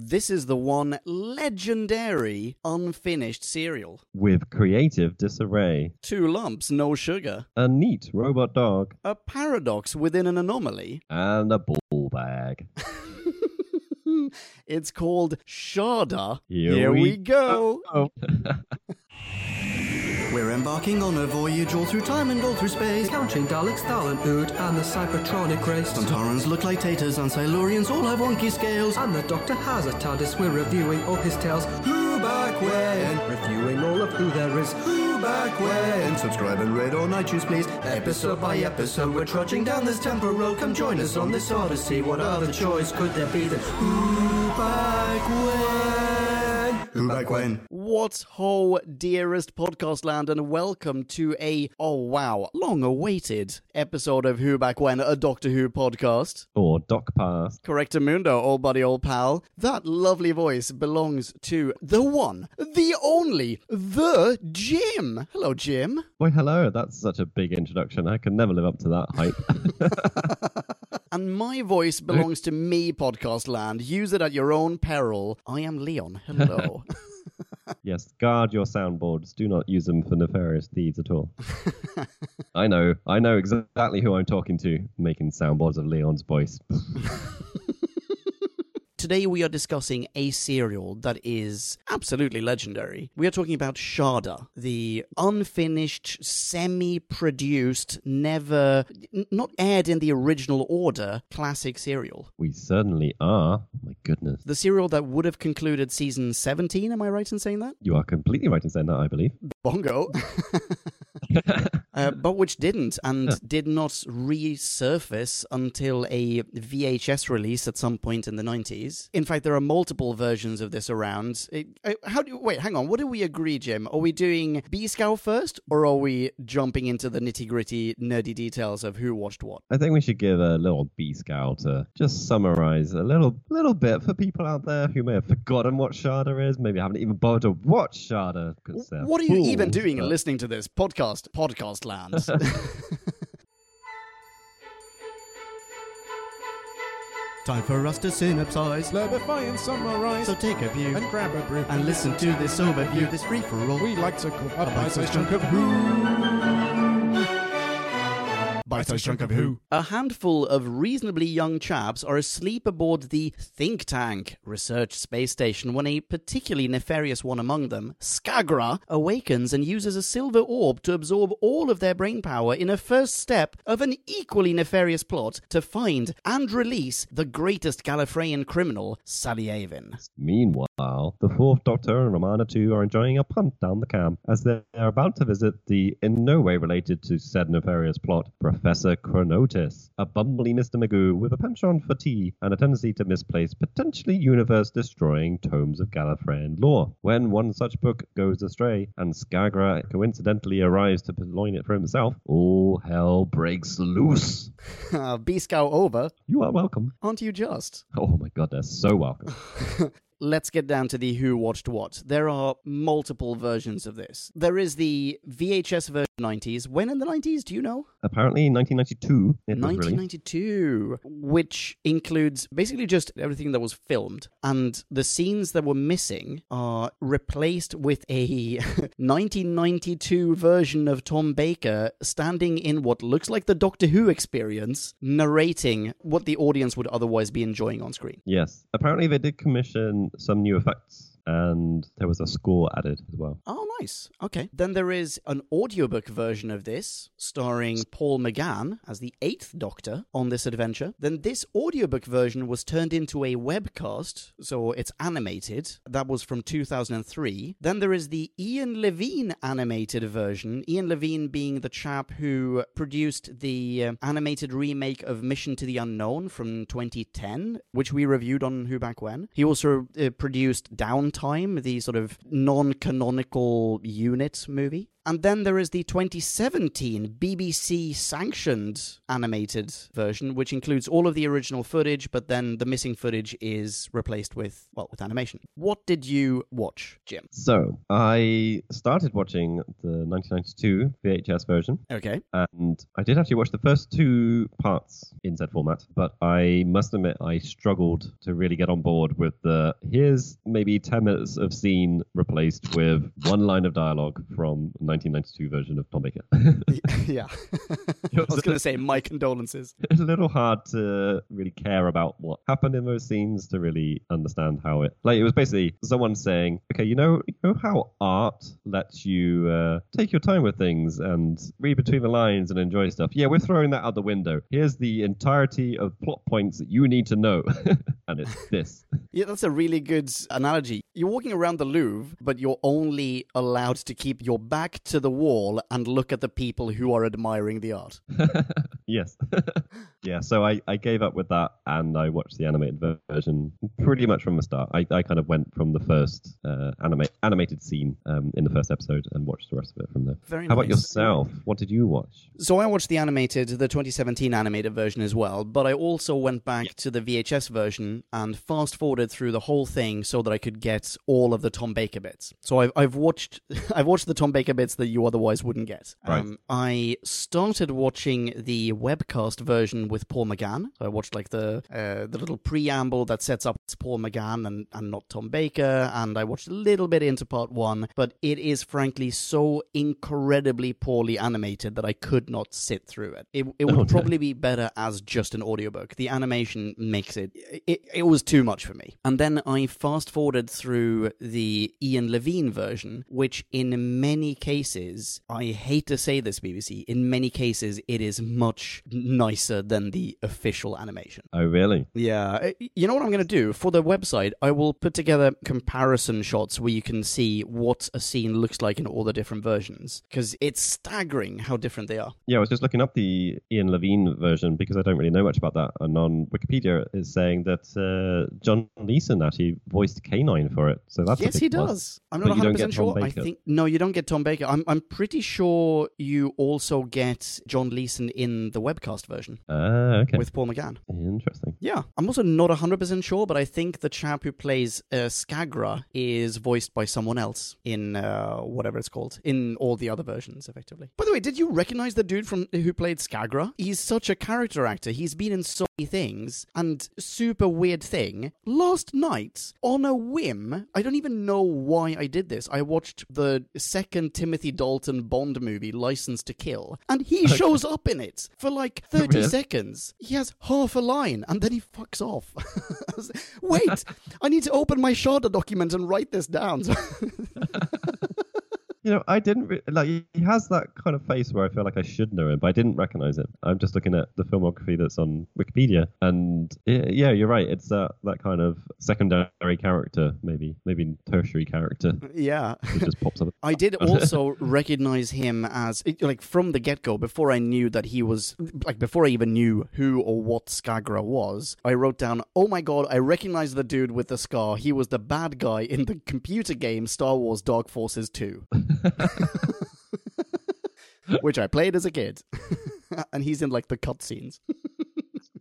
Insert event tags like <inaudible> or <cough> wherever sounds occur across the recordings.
This is the one legendary unfinished cereal. With creative disarray, Two lumps, no sugar. a neat robot dog, A paradox within an anomaly. and a ball bag. <laughs> It's called Shada. Here we, we go. Oh. <laughs> We're embarking on a voyage all through time and all through space. Counting Daleks, Thalan, Ood, and the Cybertronic race. Sontarans look like taters and Silurians all have wonky scales. And the Doctor has a TARDIS. We're reviewing all his tales. Who back when? Reviewing all of who there is. Who back when? Subscribe and rate on iTunes, please. Episode by episode, we're trudging down this temporal road. Come join us on this odyssey. What other choice could there be than Who back when? Who back when? What ho, dearest podcast land, and welcome to a, oh wow, long awaited episode of Who Back When, a Doctor Who podcast. Or Doc Pass. Correctamundo, old buddy, old pal. That lovely voice belongs to the one, the only, the Jim. Hello, Jim. Why, hello. That's such a big introduction. I can never live up to that hype. <laughs> <laughs> <laughs> And my voice belongs to me, podcast land. Use it at your own peril. I am Leon. Hello. <laughs> <laughs> yes, guard your soundboards. Do not use them for nefarious deeds at all. <laughs> I know. I know exactly who I'm talking to, making soundboards of Leon's voice. Today we are discussing a serial that is absolutely legendary. We are talking about Shada, the unfinished, semi-produced, never n- not aired in the original order classic serial. We certainly are. Oh my goodness. The serial that would have concluded season 17, am I right in saying that? You are completely right in saying that, I believe. Bongo. <laughs> uh, but which didn't and did not resurface until a VHS release at some point in the 90s. In fact, there are multiple versions of this around. It, uh, how do wait? Hang on. What do we agree, Jim? Are we doing B Scout first, or are we jumping into the nitty gritty, nerdy details of who watched what? I think we should give a little B Scout to just summarize a little little bit for people out there who may have forgotten what Shada is, maybe haven't even bothered to watch Shada. What are you even doing but- listening to this podcast? Podcast land. <laughs> Time for us to synopsize. Clarify and summarize So take a view and grab a brew and listen to this overview, this free for all. we like to call a bite-sized bite-sized chunk of who. Bite-sized chunk of who. A handful of reasonably young chaps are asleep aboard the think tank research space station when a particularly nefarious one among them, Skagra, awakens and uses a silver orb to absorb all of their brain power in a first step of an equally nefarious plot to find and release the greatest Gallifreyan criminal, Salyavin. Meanwhile, the Fourth Doctor and Romana 2 are enjoying a punt down the cam as they are about to visit the in no way related to said nefarious plot, Professor Chronotis, a bumbly Mr. Magoo with a penchant for tea and a tendency to misplace potentially universe destroying tomes of Gallifreyan lore. When one such book goes astray and Skagra coincidentally arrives to purloin it for himself, all hell breaks loose. <laughs> Ah, B-Scout over, You are welcome. aren't you just? Oh my god, they're so welcome. <laughs> let's get down to the who watched what. There are multiple versions of this. There is the VHS version 90s. When in the 90s, do you know? Apparently, in 1992, it was 1992, which includes basically just everything that was filmed, and the scenes that were missing are replaced with a <laughs> 1992 version of Tom Baker standing in what looks like the Doctor Who experience, narrating what the audience would otherwise be enjoying on screen. Yes. Apparently, they did commission some new effects, and there was a score added as well. Oh, nice. Okay. Then there is an audiobook version of this, starring Paul McGann as the eighth Doctor on this adventure. Then this audiobook version was turned into a webcast, so it's animated. That was from 2003. Then there is the Ian Levine animated version. Ian Levine being the chap who produced the uh, animated remake of Mission to the Unknown from 2010, which we reviewed on Who Back When. He also uh, produced Downtime, the sort of non canonical UNIT movie. And then there is the 2017 BBC sanctioned animated version, which includes all of the original footage, but then the missing footage is replaced with, well, with animation. What did you watch, Jim? So I started watching the 1992 VHS version, Okay. and I did actually watch the first two parts in Z format, but I must admit I struggled to really get on board with the here's maybe 10 minutes of scene replaced with one line of dialogue from 1992 version of Tom Baker. <laughs> <laughs> yeah. <laughs> I was going to say my condolences. it's a little hard to really care about what happened in those scenes to really understand how it like it was basically someone saying okay you know you know how art lets you uh, take your time with things and read between the lines and enjoy stuff yeah we're throwing that out the window here's the entirety of plot points that you need to know and it's this Yeah, that's a really good analogy. You're walking around the Louvre, but you're only allowed to keep your back to the wall and look at the people who are admiring the art. <laughs> yes. <laughs> Yeah so I, I gave up with that and i watched the animated version pretty much from the start. I, I kind of went from the first uh, anima- animated scene um, in the first episode and watched the rest of it from there. Very how about yourself? What did you watch? So I watched the animated, the 2017 animated version as well, but I also went back to the VHS version and fast forwarded through the whole thing so that I could get all of the Tom Baker bits. So I've, I've watched <laughs> I've watched the Tom Baker bits that you otherwise wouldn't get. Right. Um, I started watching the webcast version with Paul McGann. So I watched like the uh, the little preamble that sets up it's Paul McGann and, and not Tom Baker, and I watched a little bit into part one, but it is frankly so incredibly poorly animated that I could not sit through it. It, it would no. probably be better as just an audiobook. The animation makes it, it, it was too much for me. And then I fast forwarded through the Ian Levine version, which in many cases, I hate to say this, BBC, in many cases, it is much nicer than the official animation. oh really Yeah, Uh, you know what I'm going to do for the website? I will put together comparison shots where you can see what a scene looks like in all the different versions because it's staggering how different they are. Yeah, I was just looking up the Ian Levine version because I don't really know much about that. And on Wikipedia, it's saying that uh, John Leeson actually voiced K9 for it. So that's yes, he plus. does. I'm not you 100 don't get percent Tom sure. I think no, you don't get Tom Baker. I'm I'm pretty sure you also get John Leeson in the webcast version Ah, okay. with Paul McGann. Interesting. Yeah, I'm also not 100% sure, but I think the chap who plays uh, Skagra is voiced by someone else in uh, whatever it's called, in all the other versions, effectively. By the way, did you recognize the dude from who played Skagra? He's such a character actor. He's been in so many things, and super weird thing. Last night, on a whim, I don't even know why I did this. I watched the second Timothy Dalton Bond movie, License to Kill, and he shows up in it for like 30 Really? seconds. He has half a line, and then he fucks off. <laughs> I was like, Wait, <laughs> I need to open my Shada document and write this down. <laughs> You know, I didn't re- like. He has that kind of face where I feel like I should know him, but I didn't recognize him. I'm just looking at the filmography that's on Wikipedia, and i- yeah, you're right. It's that that kind of secondary character, maybe maybe tertiary character. yeah. It just pops up. <laughs> I did also <laughs> recognize him as like from the get go before I knew that he was like before I even knew who or what Skagra was. I wrote down, "Oh my god, I recognize the dude with the scar. He was the bad guy in the computer game Star Wars Dark Forces 2." <laughs> <laughs> Which I played as a kid. <laughs> and he's in like the cutscenes. <laughs>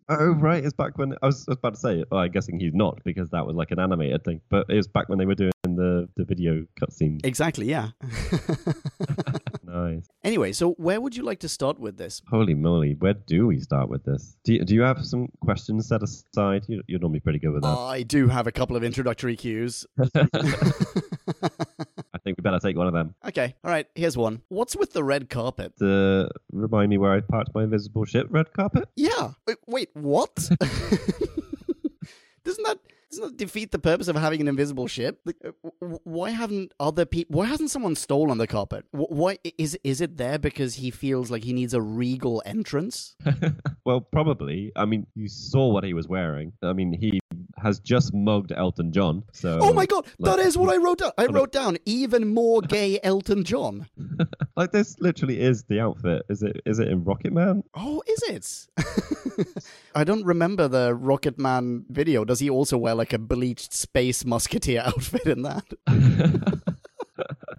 Oh right, it's back when I was, I was about to say. Well, I'm guessing he's not because that was like an animated thing. But it was back when they were doing the the video cutscenes. Exactly, yeah. nice. anyway, so where would you like to start with this? Holy moly, where do we start with this? Do you, do you have some questions set aside? You, you're normally pretty good with that. I do have a couple of introductory cues. Better take one of them. Okay, all right, here's one. What's with the red carpet? To remind me where I parked my invisible ship, red carpet. Yeah. Wait, wait what? <laughs> doesn't that doesn't that defeat the purpose of having an invisible ship? Like, uh, why haven't other people? Why hasn't someone stolen the carpet? Why is is it there because he feels like he needs a regal entrance? <laughs> well, probably. I mean, you saw what he was wearing. I mean, he has just mugged Elton John. So. Oh my god, that like- is what I wrote down. I wrote down even more <laughs> gay Elton John. <laughs> Like this literally is the outfit. Is it? Is it in Rocket Man? Oh, is it? <laughs> I don't remember the Rocket Man video. Does he also wear like a bleached space musketeer outfit in that?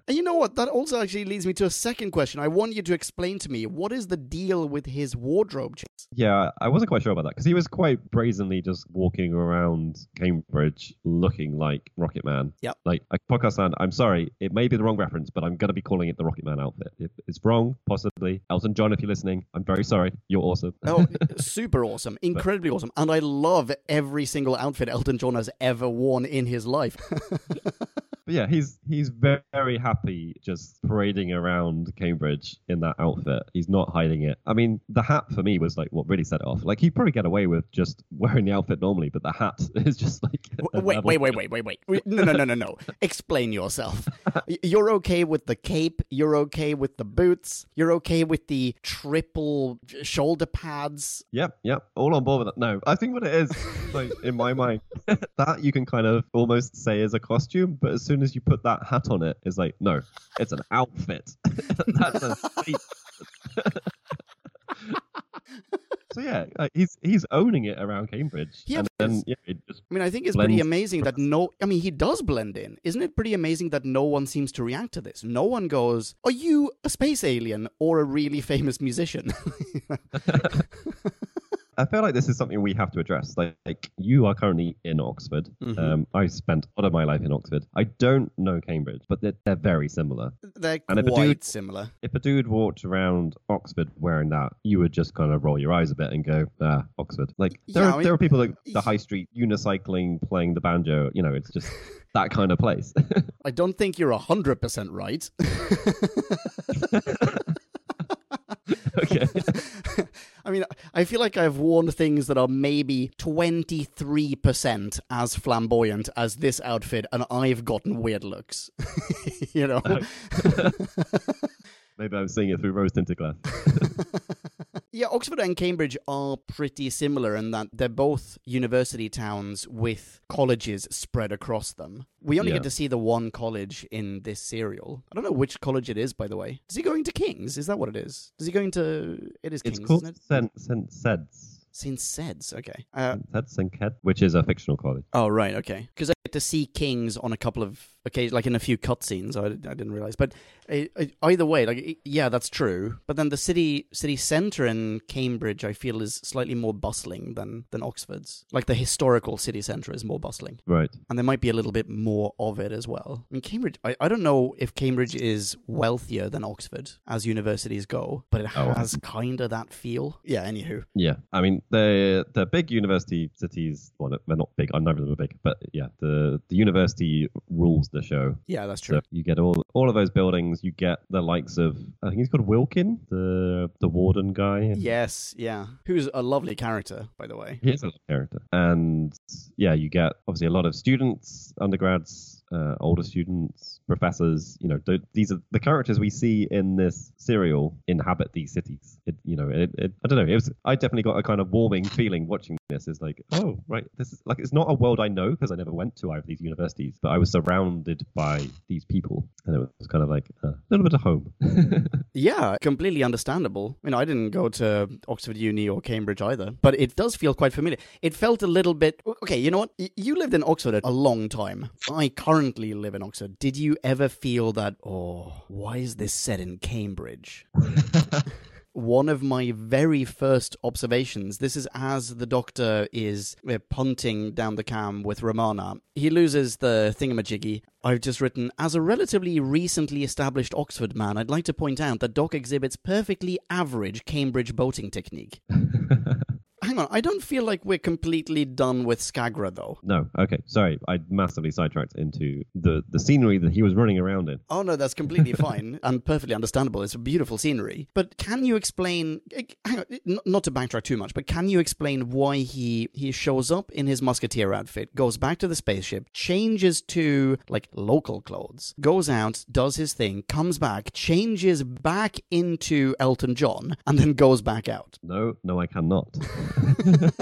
And you know what? That also actually leads me to a second question. I want you to explain to me what is the deal with his wardrobe change? Yeah, I wasn't quite sure about that because he was quite brazenly just walking around Cambridge looking like Rocket Man. Yep. Like, like podcast land. I'm sorry, it may be the wrong reference, but I'm gonna be calling it the Rocket Man outfit. If it's wrong, possibly. Elton John, if you're listening, I'm very sorry. You're awesome. Oh, <laughs> super awesome. Incredibly awesome. And I love every single outfit Elton John has ever worn in his life. <laughs> But yeah, he's he's very, happy just parading around Cambridge in that outfit. He's not hiding it. I mean, the hat for me was like what really set it off. Like he'd probably get away with just <laughs> wearing the outfit normally, but the hat <laughs> is just like wait, wait, wait, wait, wait, wait. Wait, No, no, no, no, no. <laughs> Explain yourself. You're okay with the cape. You're okay with the boots. You're okay with the triple shoulder pads. Yep, yep, all on board with that. No, I think what it is, like in my mind, that you can kind of almost say is a costume, but as soon as you put that hat on it, it's like no, it's an outfit. <laughs> That's a <laughs> so yeah, like, he's he's owning it around Cambridge, Yeah, and then yeah, I mean, I think it's pretty amazing that no. I mean, he does blend in. Isn't it pretty amazing that no one seems to react to this? No one goes, Are you a space alien or a really famous musician? <laughs> I feel like this is something we have to address. Like, like you are currently in Oxford. Mhm. Um, I spent a lot of my life in Oxford. I don't know Cambridge, but they're, they're very similar. They're And if a quite dude- similar. If a dude walked around Oxford wearing that, you would just kind of roll your eyes a bit and go, ah, Oxford. Like there, Yeah, are, I mean- there are people like the high street unicycling, playing the banjo. You know, it's just <laughs> that kind of place. <laughs> I don't think you're 100% right. <laughs> okay. I mean, I feel like I've worn things that are maybe 23% as flamboyant as this outfit, and I've gotten weird looks. <laughs> you know? Maybe I'm seeing it through rose tinted glass. <laughs> yeah, Oxford and Cambridge are pretty similar in that they're both university towns with colleges spread across them. We only Yeah. get to see the one college in this serial. I don't know which college it is, by the way. Is he going to King's? Is that what it is? Is he going to. It is It's King's, called it? St. St. Cedd's. St. Cedd's, okay. Uh, St. St. Ked, which is a fictional college. Oh right, okay. Because I get to see kings on a couple of occasions, like in a few cutscenes. I, I didn't realize, but uh, uh, either way, like yeah, that's true. But then the city city centre in Cambridge, I feel, is slightly more bustling than than Oxford's. Like the historical city centre is more bustling, Right. and there might be a little bit more of it as well. I mean, Cambridge. I, I don't know if Cambridge is wealthier than Oxford as universities go, but it Oh. has kind of that feel. Yeah. Anywho, Yeah, I mean they're they're big university cities. Well, they're not big. Neither of them are big, but yeah, the the university rules the show. yeah, that's true. So you get all all of those buildings. You get the likes of I think he's called Wilkin, the the warden guy. Yes, yeah. Who's a lovely character, by the way. He is a little character, and yeah, you get obviously a lot of students, undergrads, uh, older students, professors. You know, th- these are the characters we see in this serial inhabit these cities. It, you know, it, it, I don't know. It was I definitely got a kind of warming feeling watching this. It's like, oh right, this is like it's not a world I know because I never went to either of these universities, but I was surrounded by these people, and it was kind of like uh, a little bit of home. <laughs> Yeah, completely understandable. I mean, I didn't go to Oxford Uni or Cambridge either, but it does feel quite familiar. It felt a little bit. Okay, you know what? You lived in Oxford a long time. I currently live in Oxford. Did you ever feel that, oh, why is this set in Cambridge? <laughs> one of my very first observations. This is as the doctor is uh, punting down the cam with Romana. He loses the thingamajiggy. I've just written, as a relatively recently established Oxford man, I'd like to point out that Doc exhibits perfectly average Cambridge boating technique. <laughs> Hang on, I don't feel like we're completely done with Skagra, though. no, okay, sorry, I massively sidetracked into the the scenery that he was running around in. Oh no, that's completely <laughs> fine and perfectly understandable. It's a beautiful scenery. But can you explain? Hang on, n- not to backtrack too much, but can you explain why he he shows up in his musketeer outfit, goes back to the spaceship, changes to like local clothes, goes out, does his thing, comes back, changes back into Elton John, and then goes back out? No, no, I cannot. <laughs> <laughs>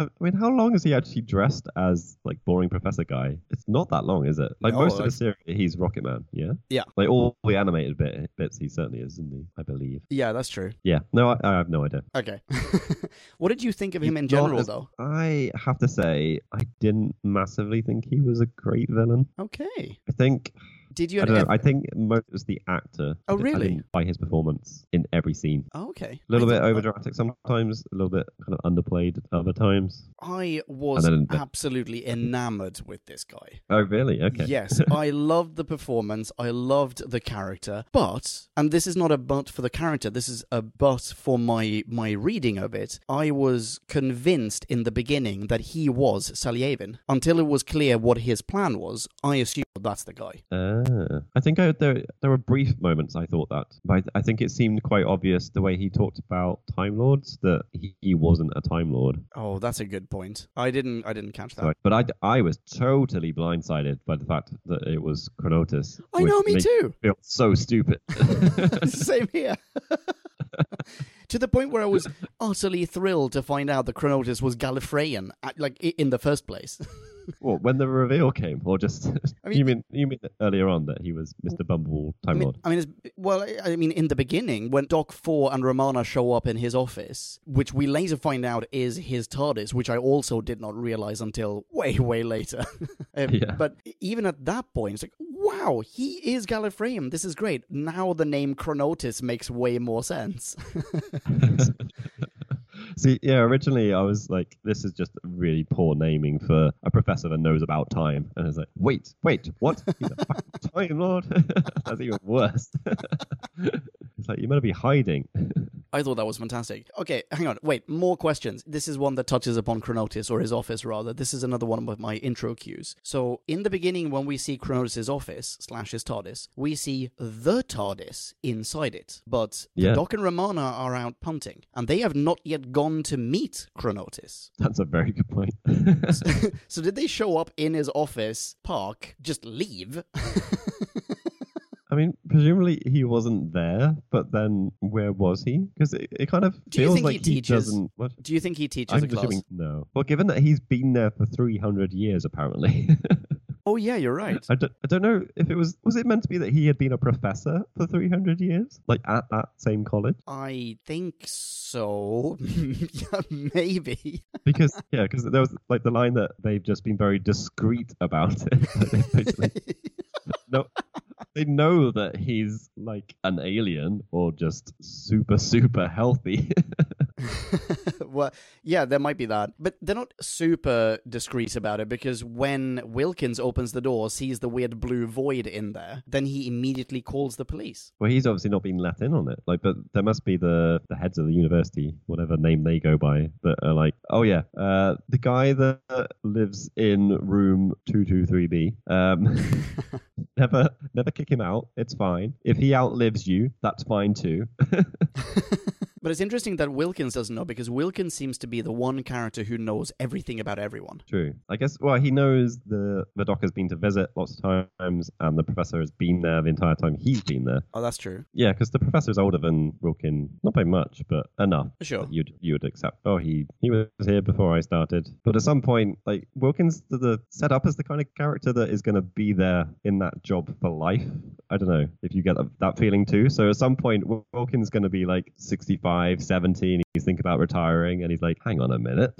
I mean, how long is he actually dressed as like boring professor guy? It's not that long, is it? Like No, most of the series, he's Rocket Man. Yeah. Yeah. Like all the animated bit, bits, he certainly is, isn't he? I believe. Yeah, that's true. Yeah. No, I, I have no idea. Okay. <laughs> what did you think of him in general, as- though? I have to say, I didn't massively think he was a great villain. Okay. I think Did you? I don't know. ever- I think most was the actor. Oh, really? by his performance in every scene. Oh, okay. A little I bit over dramatic sometimes, a little bit kind of underplayed at other times. I was then- absolutely enamored with this guy. Oh, really? Okay. Yes, <laughs> I loved the performance. I loved the character. But, and this is not a but for the character. This is a but for my my reading of it. I was convinced in the beginning that he was Salyavin until it was clear what his plan was. I assumed that's the guy. Ah. Ah, I think I, there there were brief moments I thought that, but I, I think it seemed quite obvious the way he talked about Time Lords that he, he wasn't a Time Lord. Oh, that's a good point. I didn't I didn't catch that. So- but I, I was totally blindsided by the fact that it was Chronotis. I know, me too. Feel so stupid. <laughs> Same here. <laughs> <laughs> to the point where I was utterly thrilled to find out that Chronotis was Gallifreyan, like in the first place. <laughs> Well, when the reveal came, or just I <laughs> mean- you mean you mean earlier on that he was Mr. Bumble I Time mean, Lord? I mean, it's, well, I- I mean, in the beginning, when Doc Four and Romana show up in his office, which we later find out is his TARDIS, which I also did not realize until way, way later. Um, Yeah. But even at that point, it's like, wow, he is Gallifreyan. This is great. Now the name Chronotis makes way more sense. <laughs> See, yeah, originally I was like, this is just really poor naming for a professor that knows about time. And I was like, wait, wait, what? <laughs> He's a fucking Time Lord? <laughs> That's even worse. it's like, you better be hiding. I thought that was fantastic. Okay, <laughs> hang on. Wait, more questions. This is one that touches upon Chronotis, or his office, rather. This is another one of my intro cues. So, in the beginning, when we see Chronotis' office, slash his TARDIS, we see the TARDIS inside it. But Yeah. Doc and Romana are out punting, and they have not yet gone to meet Chronotis. That's a very good point. <laughs> <laughs> so, did they show up in his office, park, just leave? I mean, presumably he wasn't there, but then where was he? Because it, it kind of Do you feels think like he teaches- doesn't. What? Do you think he teaches I'm a class? assuming no. Well, given that he's been there for 300 years, apparently. <laughs> Oh, yeah, you're right. I don't, I don't know if it was was it meant to be that he had been a professor for 300 years like at that same college I think so. <laughs> yeah, maybe. <laughs> because yeah because there was like the line that they've just been very discreet about it no they know that he's like an alien or just super super healthy <laughs> well, yeah, there might be that. But they're not super discreet about it because when Wilkins opens the door, sees the weird blue void in there, then he immediately calls the police. well he's obviously not been let in on it like but there must be the the heads of the university whatever name they go by that are like oh yeah uh the guy that lives in room 223b um <laughs> <laughs> never never kick him out. It's fine. If he outlives you that's fine too <laughs> <laughs> But it's interesting that Wilkins doesn't know because Wilkins seems to be the one character who knows everything about everyone. true i guess well he knows the the doc has been to visit lots of times and the professor has been there the entire time he's been there Oh, that's true. yeah because the professor's older than wilkin not by much but enough Sure. you'd you would accept oh he he was here before i started but at some point like wilkins the, the set up as the kind of character that is going to be there in that job for life i don't know if you get that- that feeling too so at some point Wil- wilkins going to be like 65 70 and he's thinking about retiring and he's like hang on a minute.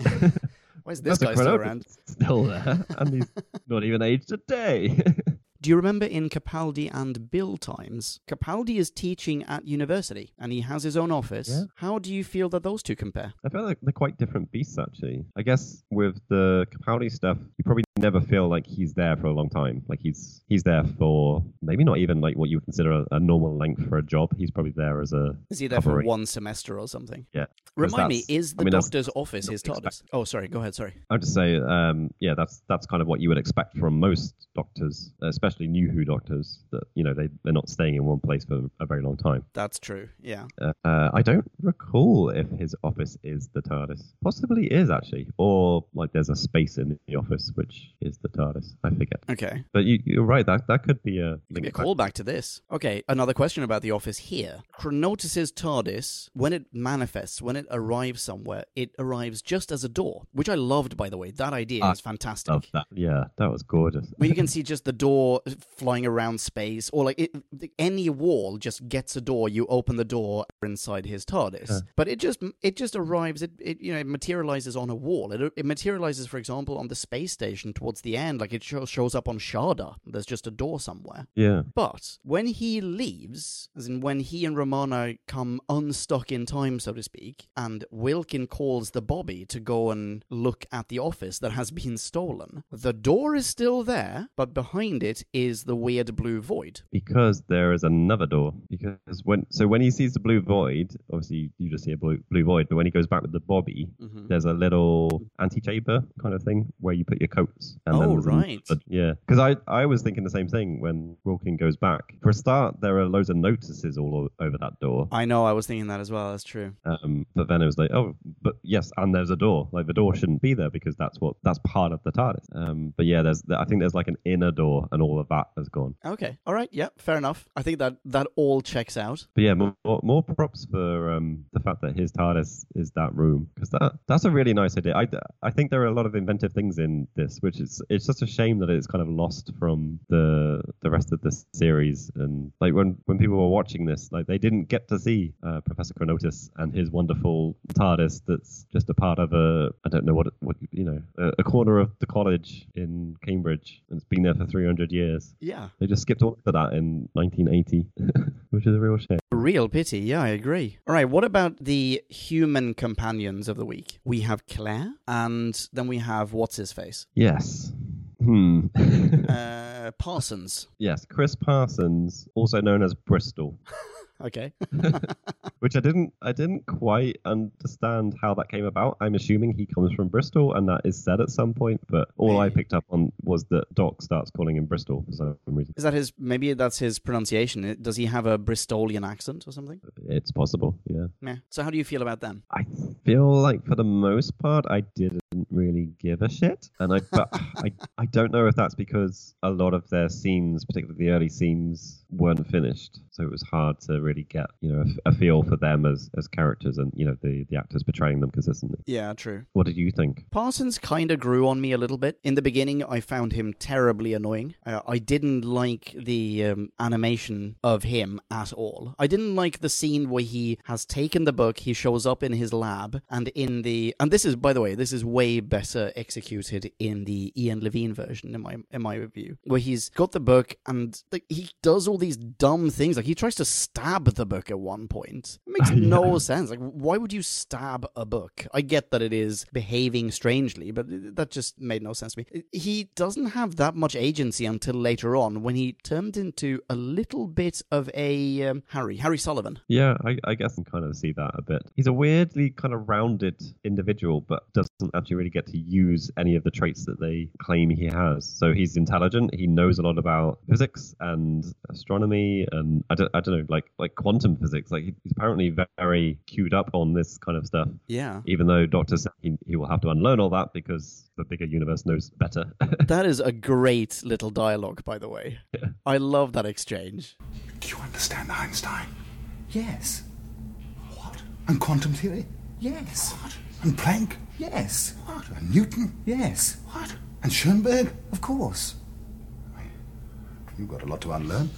Why is this <laughs> guy still around? still there and he's not even aged a day <laughs> Do you remember in Capaldi and Bill times? Capaldi is teaching at university and he has his own office. Yeah. How do you feel that those two compare? I feel like they're quite different beasts, actually. I guess with the Capaldi stuff, you probably never feel like he's there for a long time. Like he's he's there for maybe not even like what you would consider a, a normal length for a job. He's probably there as a Is he there for one semester or something? Yeah. Remind me, is I the mean, doctor's office his TARDIS? Oh, sorry. Go ahead. Sorry. I'd just say, um, yeah, that's that's kind of what you would expect from most doctors, especially new Who doctors. That you know they they're not staying in one place for a very long time. That's true. Yeah. Uh, uh, I don't recall if his office is the TARDIS. Possibly is actually, or like there's a space in the office which is the TARDIS. I forget. Okay. But you, you're right. That that could be a Give me a callback to this. Okay, another question about the office here. Chronotis' TARDIS, when it manifests, when it arrives somewhere, it arrives just as a door, which I loved, by the way. That idea Ah, is fantastic. Love that. Yeah, that was gorgeous. Where you can <laughs> see just the door or flying around space, or like it, any wall just gets a door. You open the door inside his TARDIS, but it just it just arrives. It, it you know it materializes on a wall. It it materializes, for example, on the space station towards the end. Like it show, shows up on Shada. There's just a door somewhere. Yeah. But when he leaves, as in when he and Romana come unstuck in time, so to speak, and Wilkin calls the Bobby to go and look at the office that has been stolen, the door is still there, but behind it is the weird blue void. Because there is another door. Because when so when he sees the blue void, obviously you just see a blue blue void, but when he goes back with the Bobby, Mm-hmm. there's a little anti-chamber kind of thing where you put your coats. And Oh, then right. a- yeah. Because I I was thinking the same thing when Wilkin goes back. For a start, there are loads of notices all over that door. I know, I was thinking that as well, that's true. Um, but then it was like, oh, but yes, and there's a door. Like the door shouldn't be there because that's what that's part of the TARDIS. Um, but yeah, there's I think there's like an inner door, and all of that has gone. Okay, all right, yeah, fair enough. I think that that all checks out. But yeah, more, more- more props for um, the fact that his TARDIS is that room because that that's a really nice idea. I, I think there are a lot of inventive things in this, which is it's just a shame that it's kind of lost from the the rest of the series. And like when when people were watching this, like they didn't get to see uh, Professor Chronotis and his wonderful TARDIS that's just a part of a I don't know what what you know a, a corner of the college in Cambridge and it's been there for 300 years. Yeah. They just skipped over that in 1980, <laughs> which is a real shame. Real pity, yeah, I agree. All right, what about the human companions of the week? We have Claire, and then we have what's his face? Yes. Hmm. <laughs> Uh, Parsons. yes, Chris Parsons, also known as Bristol, <laughs> Okay. <laughs> which I didn't I didn't quite understand how that came about. I'm assuming he comes from Bristol and that is said at some point, but all I picked up on was that Doc starts calling him Bristol for some reason. Is that his? Maybe that's his pronunciation. Does he have a Bristolian accent or something? It's possible, yeah. Yeah. So how do you feel about them? I feel like for the most part I didn't really give a shit, and I but <laughs> I I don't know if that's because a lot of their scenes, particularly the early scenes, weren't finished, so it was hard to really get you know a, a feel for them as as characters and you know the the actors portraying them consistently. Yeah, true. What did you think? Parsons kind of grew on me a little bit. In the beginning, I found him terribly annoying. Uh, I didn't like the um, animation of him at all. I didn't like the scene where he has taken the book, he shows up in his lab, and in the and this is by the way, this is way better executed in the Ian Levine version in my in my review, where he's got the book and like, he does all these dumb things. Like he tries to stab the book at one point. It makes <laughs> no sense. Like why would you stab a book? I get that it is behaving strangely, but that just made no sense to me. He doesn't have that much agency until later on when he turned into a little bit of a um, Harry, Harry Sullivan. Yeah, I, I guess I can kind of see that a bit. He's a weirdly kind of rounded individual, but doesn't actually really get to use any of the traits that they claim he has. So he's intelligent. He knows a lot about physics and astronomy, and I don't, I don't know, like like quantum physics. Like he's apparently very queued up on this kind of stuff. Yeah. Even though Doctor said he, he will have to unlearn all that because the bigger universe knows better. <laughs> That is a great little dialogue, by the way. I love that exchange. Do you understand Einstein? Yes. What? And quantum theory? Yes. What? And Planck? Yes. What? And Newton? Yes. What? And Schoenberg? Of course. You've got a lot to unlearn.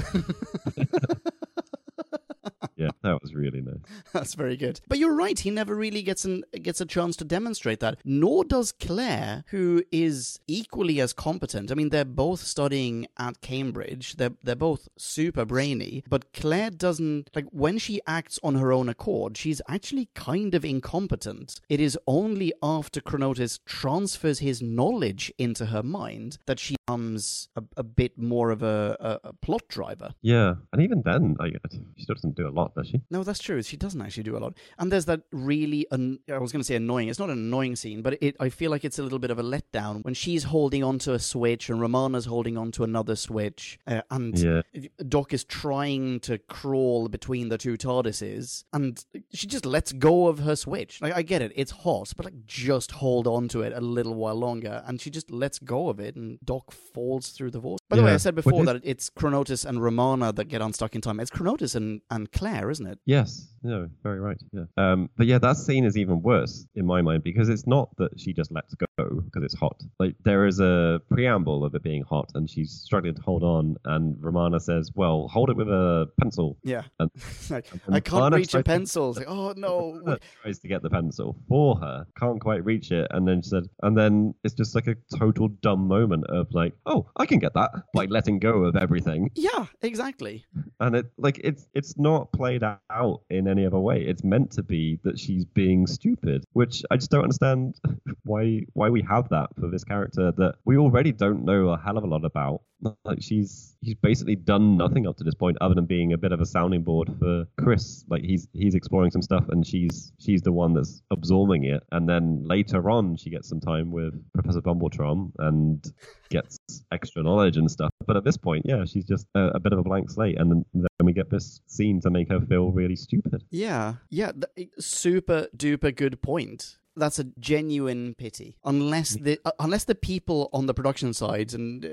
<laughs> yeah, that was really nice. <laughs> That's very good. But you're right, he never really gets an gets a chance to demonstrate that. Nor does Claire, who is equally as competent. I mean, they're both studying at Cambridge. They're they're both super brainy, but Claire doesn't like when she acts on her own accord, she's actually kind of incompetent. It is only after Chronotis transfers his knowledge into her mind that she becomes a, a bit more of a, a, a plot driver. Yeah, and even then, like, she still doesn't do a lot, does she? No, that's true. She doesn't actually do a lot. And there's that really, I was going to say annoying. It's not an annoying scene, but it, I feel like it's a little bit of a letdown when she's holding onto a switch and Romana's holding onto another switch, uh, and Yeah. Doc is trying to crawl between the two TARDISes, and she just lets go of her switch. Like I get it, it's hot, but like just hold on to it a little while longer, and she just lets go of it, and Doc falls through the vortex. By the way, I said before that it's Chronotis and Romana that get unstuck in time. It's Chronotis and, and Claire, isn't it? Yes. No, very right. Yeah. Um, but yeah, that scene is even worse in my mind because it's not that she just lets go because it's hot. Like there is a preamble of it being hot, and she's struggling to hold on, and Romana says, "Well, hold it with a pencil." Yeah. And- <laughs> like, and I can't Lana reach a tries to- pencil. Like, oh <laughs> no. Tries to get the pencil for her, can't quite reach it, and then she said, and then it's just like a total dumb moment of like, oh, I can get that, like letting go of everything, Yeah, exactly. and it like it's it's not played out in any other way. It's meant to be that she's being stupid, which I just don't understand <laughs> why why we have that for this character that we already don't know a hell of a lot about. Like she's she's basically done nothing up to this point other than being a bit of a sounding board for Chris. Like he's he's exploring some stuff and she's she's the one that's absorbing it. And then later on she gets some time with Professor Bumbletron and gets extra knowledge and stuff. But at this point, yeah, she's just a, a bit of a blank slate. And then, then we get this scene to make her feel really stupid. Yeah, yeah, th- super duper good point. That's a genuine pity. Unless the uh, unless the people on the production sides, and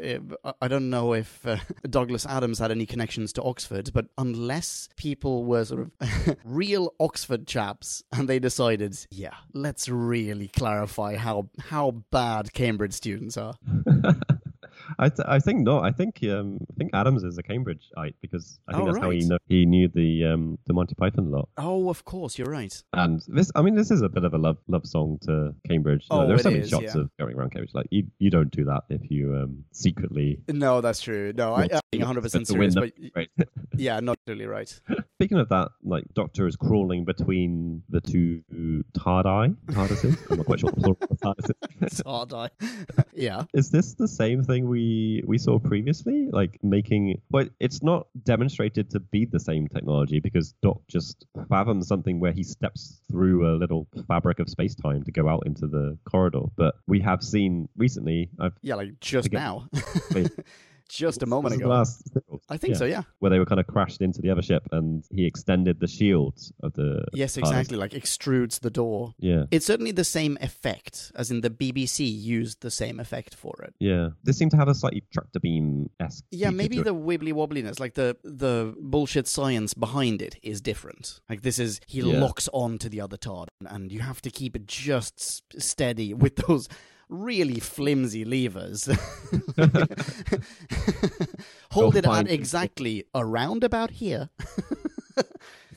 uh, I don't know if uh, <laughs> Douglas Adams had any connections to Oxford, but unless people were sort of <laughs> real Oxford chaps, and they decided, yeah, let's really clarify how how bad Cambridge students are. <laughs> I, th- I think not. I think um, I think Adams is a Cambridgeite because I think Oh, that's how he right. know he knew the um, the Monty Python lot. Oh, of course, you're right. And this, I mean, this is a bit of a love love song to Cambridge. Oh, there are so many is, shots yeah. of going around Cambridge. Like you, you don't do that if you um, secretly. No, that's true. No, I, I'm 100 percent serious, but Right. <laughs> yeah, not really right. <laughs> Speaking of that, like Doctor is crawling between the two Tardai. TARDISes. I'm not quite sure what the plural of TARDIS is. <laughs> Yeah. Is this the same thing we we saw previously? Like making, but it's not demonstrated to be the same technology because Doc just fathoms something where he steps through a little fabric of space time to go out into the corridor. But we have seen recently. I've Yeah, like just now. <laughs> Just a moment ago. last I think yeah, so, yeah. Where they were kind of crashed into the other ship, and he extended the shields of the. Yes, exactly. Like extrudes the door. Yeah. It's certainly the same effect, as in the BBC used the same effect for it. Yeah, this seemed to have a slightly tractor beam esque. Yeah, maybe the wibbly wobbliness, like the the bullshit science behind it, is different. Like this is he Yeah. locks on to the other tard, and you have to keep it just steady with those really flimsy levers. <laughs> <laughs> Hold it at exactly around about here. <laughs>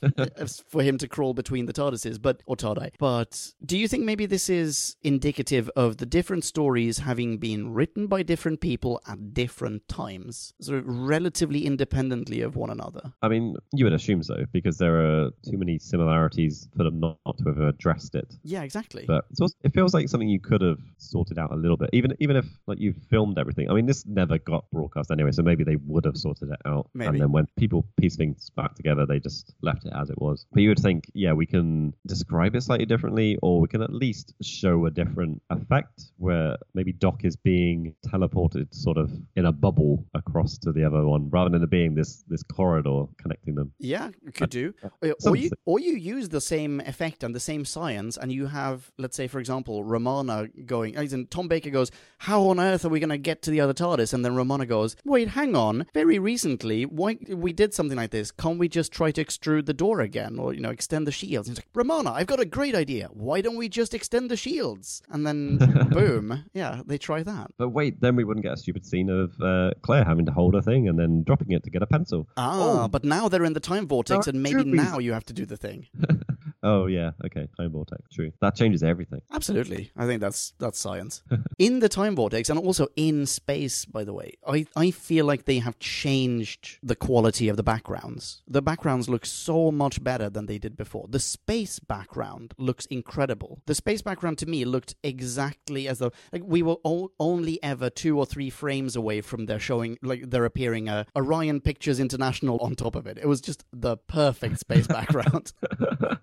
<laughs> For him to crawl between the TARDISes, but or TARDI. But do you think maybe this is indicative of the different stories having been written by different people at different times, sort of relatively independently of one another? I mean, you would assume so because there are too many similarities for them not, to have addressed it. Yeah, exactly. But it's also, it feels like something you could have sorted out a little bit, even even if like you filmed everything. I mean, this never got broadcast anyway, so maybe they would have sorted it out. Maybe. And then when people piece things back together, they just left it as it was. But you would think, yeah, we can describe it slightly differently, or we can at least show a different effect where maybe Doc is being teleported sort of in a bubble across to the other one, rather than it being this this corridor connecting them. Yeah, you could do. Uh, Or you, or you use the same effect and the same science, and you have, let's say, for example, Romana going, as in Tom Baker goes, How on earth are we going to get to the other TARDIS? And then Romana goes, Wait, hang on. Very recently, why we did something like this. Can't we just try to extrude the door again? Or, you know, extend the shields? And he's like, Romana, I've got a great idea. Why don't we just extend the shields? And then, <laughs> boom, yeah, they try that. But wait, then we wouldn't get a stupid scene of uh, Claire having to hold a thing and then dropping it to get a pencil. Ah, but now they're in the time vortex, and maybe now you have to do the thing. <laughs> Oh yeah, okay, time vortex, true. That changes everything. Absolutely. I think that's that's science. <laughs> in the time vortex and also in space, by the way, I, I feel like they have changed the quality of the backgrounds. The backgrounds look so much better than they did before. The space background looks incredible. The space background to me looked exactly as though like we were o- only ever two or three frames away from their showing like there appearing a Orion Pictures International on top of it. It was just the perfect space <laughs> background.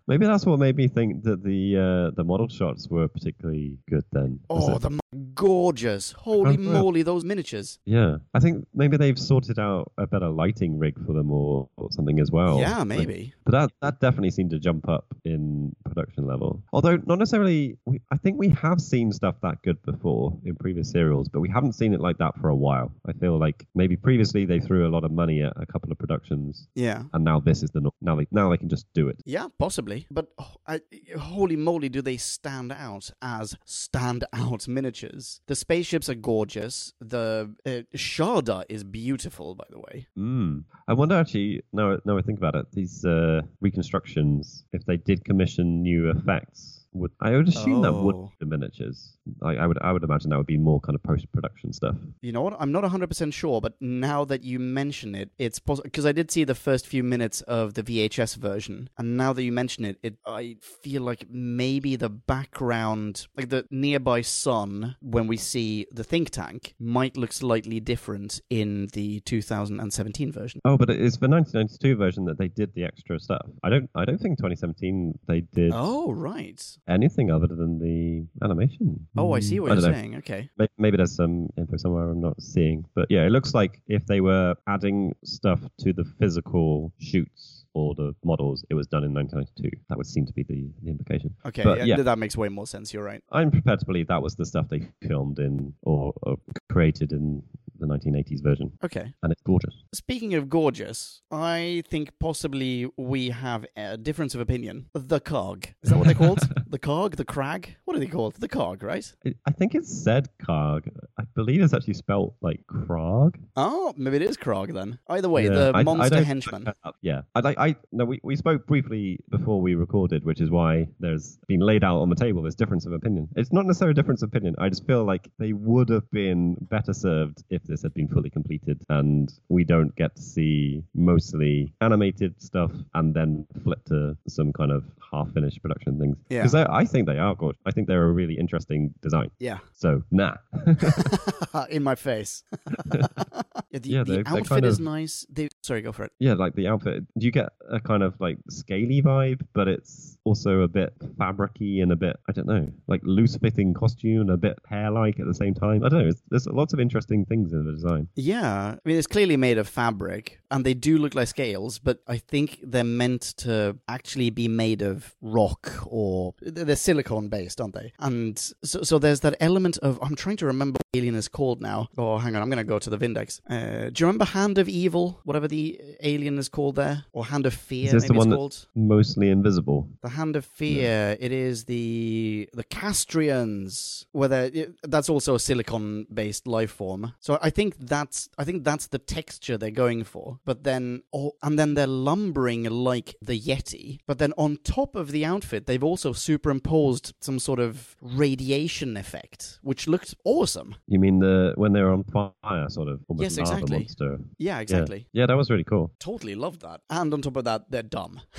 Maybe that's what made me think that the uh, the model shots were particularly good then. Oh, it- the Gorgeous. Holy Oh, moly, those miniatures. Yeah, I think maybe they've sorted out a better lighting rig for them or, or something as well. yeah, maybe. but that that definitely seemed to jump up in production level. Although not necessarily, we, I think we have seen stuff that good before in previous serials, but we haven't seen it like that for a while. I feel like maybe previously they threw a lot of money at a couple of productions, Yeah. and now this is the now they now they can just do it. Yeah, possibly. But oh, I, holy moly, do they stand out as stand <laughs> out miniatures? The spaceships are gorgeous. The uh, Shada is beautiful, by the way. Mm. I wonder actually now now I think about it, these uh, reconstructions, if they did commission new effects. Would, I would assume that would Oh. be the miniatures. I, I would I would imagine that would be more kind of post production stuff. You know what? I'm not 100% sure, but now that you mention it, it's possible. Because I did see the first few minutes of the VHS version, and now that you mention it, it I feel like maybe the background, like the nearby sun, when we see the think tank, might look slightly different in the 2017 version. Oh, but it is the 1992 version that they did the extra stuff. I don't I don't think 2017 they did Oh, right. Anything other than the animation. Oh, I see what you're don't know. saying. Okay. Maybe there's some info somewhere I'm not seeing. But yeah, it looks like if they were adding stuff to the physical shoots or the models, it was done in 1992. That would seem to be the, the implication. Okay. But, yeah, yeah. That makes way more sense. You're right. I'm prepared to believe that was the stuff they filmed in or, or created in the 1980s version. Okay. And it's gorgeous. Speaking of gorgeous, I think possibly we have a difference of opinion. The Cog. Is that what they're called? <laughs> the Cog? The Crag? Are they called? The Cog, right? I think it's said Cog. I believe it's actually spelt like Krarg. Oh, maybe it is Krarg then. Either way, Yeah, the I- I monster don't- henchman. Yeah, I, I, I no, we, we spoke briefly before we recorded, which is why there's been laid out on the table this difference of opinion. It's not necessarily a difference of opinion. I just feel like they would have been better served if this had been fully completed, and we don't get to see mostly animated stuff and then flip to some kind of half-finished production things. Yeah. because I, I think they are good. I think they're a really interesting design. Yeah. So nah. <laughs> <laughs> In my face. <laughs> yeah, the, Yeah, the outfit kind is of- nice. They, sorry, go for it. Yeah, like the outfit. Do you get a kind of like scaly vibe, but it's also a bit fabricy and a bit I don't know, like loose fitting costume and a bit hair like at the same time. I don't know. It's, there's lots of interesting things in the design. Yeah, I mean, it's clearly made of fabric, and they do look like scales, but I think they're meant to actually be made of rock or they're silicone based, aren't they? And so, so there's that element of I'm trying to remember what alien is called now. Oh, hang on, I'm going to go to the Vindex. Uh, do you remember Hand of Evil, whatever the alien is called there, or Hand of Fear? Is this maybe the one it's that's called. mostly invisible? The Hand of Fear. It is the the Kastrians. Whether that's also a silicon-based life form. So I think that's I think that's the texture they're going for. But then, oh, and then they're lumbering like the Yeti. But then on top of the outfit, they've also superimposed some sort of radiation effect, which looked awesome. You mean the when they're on fire, sort of almost Yes, exactly. monster? Yeah, Yeah. exactly. Yeah, that was really cool. Totally loved that. And on top of that, they're dumb. <laughs>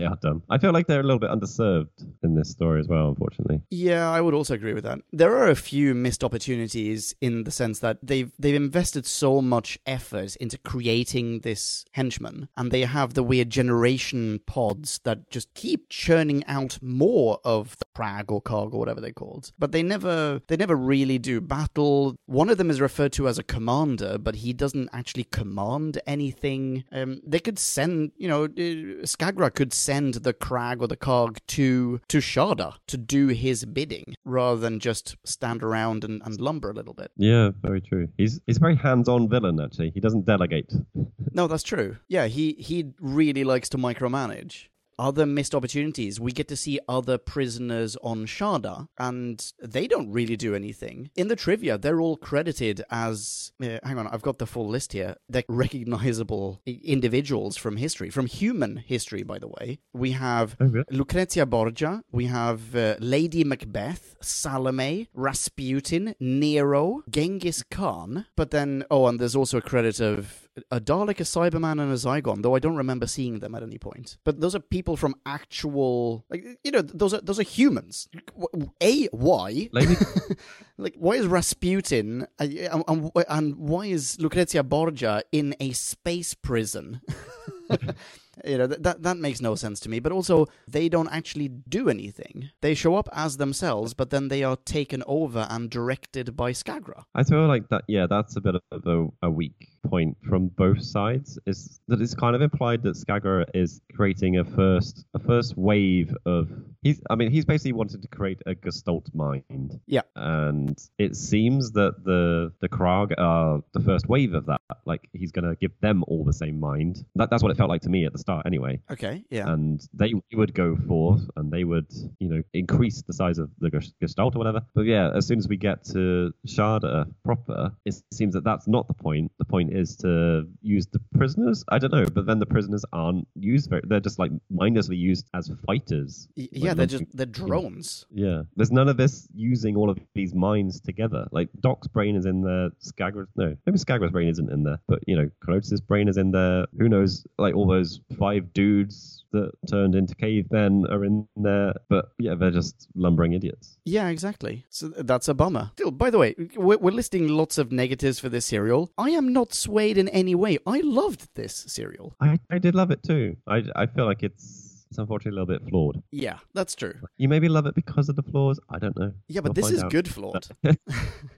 Yeah, done. I feel like they're a little bit underserved in this story as well, unfortunately. Yeah, I would also agree with that. There are a few missed opportunities in the sense that they've they've invested so much effort into creating this henchman, and they have the weird generation pods that just keep churning out more of the Prague or Cog or whatever they're called. But they never they never really do battle. One of them is referred to as a commander, but he doesn't actually command anything. Um, they could send, you know, uh, Skagra could send the Crag or the Cog to to Shada to do his bidding rather than just stand around and, and lumber a little bit. Yeah, very true. He's he's a very hands-on villain. Actually, he doesn't delegate. No, that's true. Yeah, he he really likes to micromanage. Other missed opportunities. We get to see other prisoners on Shada, and they don't really do anything. In the trivia, they're all credited as. Uh, hang on, I've got the full list here. They're <laughs> recognizable individuals from history, from human history, by the way. We have Oh, really? Lucrezia Borgia, we have uh, Lady Macbeth, Salome, Rasputin, Nero, Genghis Khan, but then, oh, and there's also a credit of a Dalek, a Cyberman, and a Zygon, though I don't remember seeing them at any point. But those are people from actual, like, you know, those are those are humans. A, why? Lady, <laughs> like, why is Rasputin uh, and, and, and why is Lucrezia Borgia in a space prison? <laughs> You know, th- that that makes no sense to me. But also, they don't actually do anything. They show up as themselves, but then they are taken over and directed by Skagra. I feel like that. Yeah, that's a bit of a, a weak point from both sides. Is that it's kind of implied that Skagra is creating a first a first wave of he's. I mean, he's basically wanted to create a Gestalt mind. Yeah. and it seems that the the Krarg are the first wave of that. Like he's gonna give them all the same mind. That, that's what it felt like to me at the start, anyway. Okay, yeah. and they would go forth and they would, you know, increase the size of the gestalt or whatever. But yeah, as soon as we get to Shada proper, it seems that that's not the point. The point is to use the prisoners. I don't know, but then the prisoners aren't used very. They're just like mindlessly used as fighters. Y- Like, yeah, they're just they're hmm. drones. Yeah, there's none of this using all of these minds together. Like Doc's brain is in there, Skagra's no, maybe Skagra's brain isn't in there, but you know, Kronos' brain is in there. Who knows? Like all those five dudes that turned into cavemen are in there, but yeah, they're just lumbering idiots. Yeah, exactly. So that's a bummer. Still, by the way, we're, we're listing lots of negatives for this serial. I am not swayed in any way. I loved this serial. I I did love it too. I I feel like it's. It's unfortunately a little bit flawed. Yeah, that's true. You maybe love it because of the flaws. I don't know. Yeah, but We'll this is out. good flawed. <laughs> <laughs>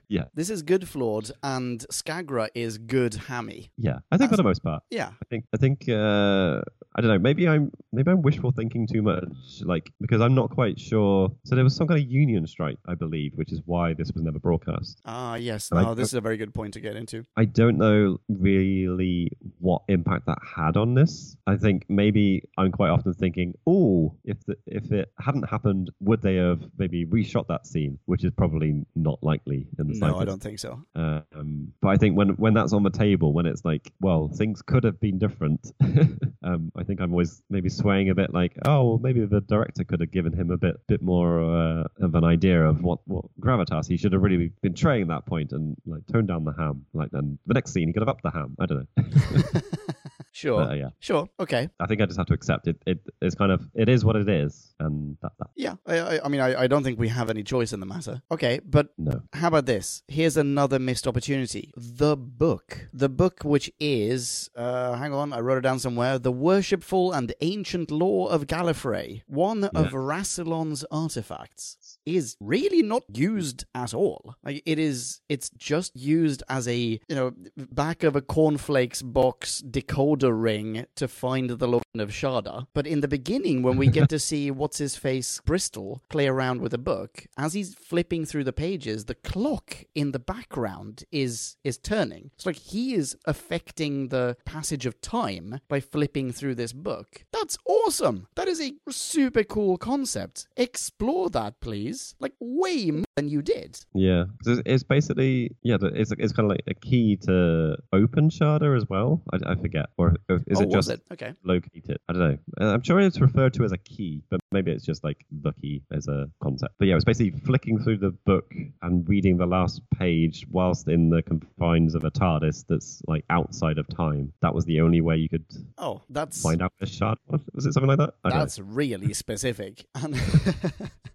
Yeah. This is good flawed, and Skagra is good hammy. Yeah, I think for the most part. Yeah. I think I think uh, I don't know. Maybe I'm maybe I'm wishful thinking too much. Like because I'm not quite sure. So there was some kind of union strike, I believe, which is why this was never broadcast. Ah, yes. Like- No, this is a very good point to get into. I don't know really what impact that had on this. I think maybe I'm quite often thinking, oh, if the, if it hadn't happened, would they have maybe reshot that scene? Which is probably not likely in the No, I don't think so. Um, but I think when when that's on the table, when it's like, well, things could have been different. <laughs> um, I think I'm always maybe swaying a bit, like, oh, well, maybe the director could have given him a bit bit more uh, of an idea of what what gravitas. He should have really been traying that point and like toned down the ham. Like then the next scene, he could have upped the ham. I don't know. <laughs> <laughs> Sure. But, uh, yeah. Sure. Okay. I think I just have to accept it. It is kind of it is what it is, and that, that Yeah. I, I, I mean, I, I don't think we have any choice in the matter. Okay, but no. How about this? Here's another missed opportunity. The book. The book, which is, uh, hang on, I wrote it down somewhere. The Worshipful and Ancient Law of Gallifrey. One of Rassilon's artifacts is really not used at all. Like, it is, it's just used as a, you know, back of a cornflakes box decoder ring to find the of Shada. But in the beginning, when we get to see <laughs> what's his face Bristol play around with a book, as he's flipping through the pages, the clock in the background is is turning. It's like he is affecting the passage of time by flipping through this book. That's awesome. That is a super cool concept. Explore that, please. Like way more than you did. Yeah, 'Cause it's, it's basically yeah, it's it's kind of like a key to open Shada as well. I, I forget, or or is oh, it was just it? Okay. locate it? I don't know. Uh, I'm sure it's referred to as a key, but maybe it's just like key as a concept. But yeah, it's basically flicking through the book and reading the last page whilst in the confines of a TARDIS that's like outside of time. That was the only way you could Oh, that's find out where Shada was. Was it something like that? Know. That's really <laughs> specific. <laughs>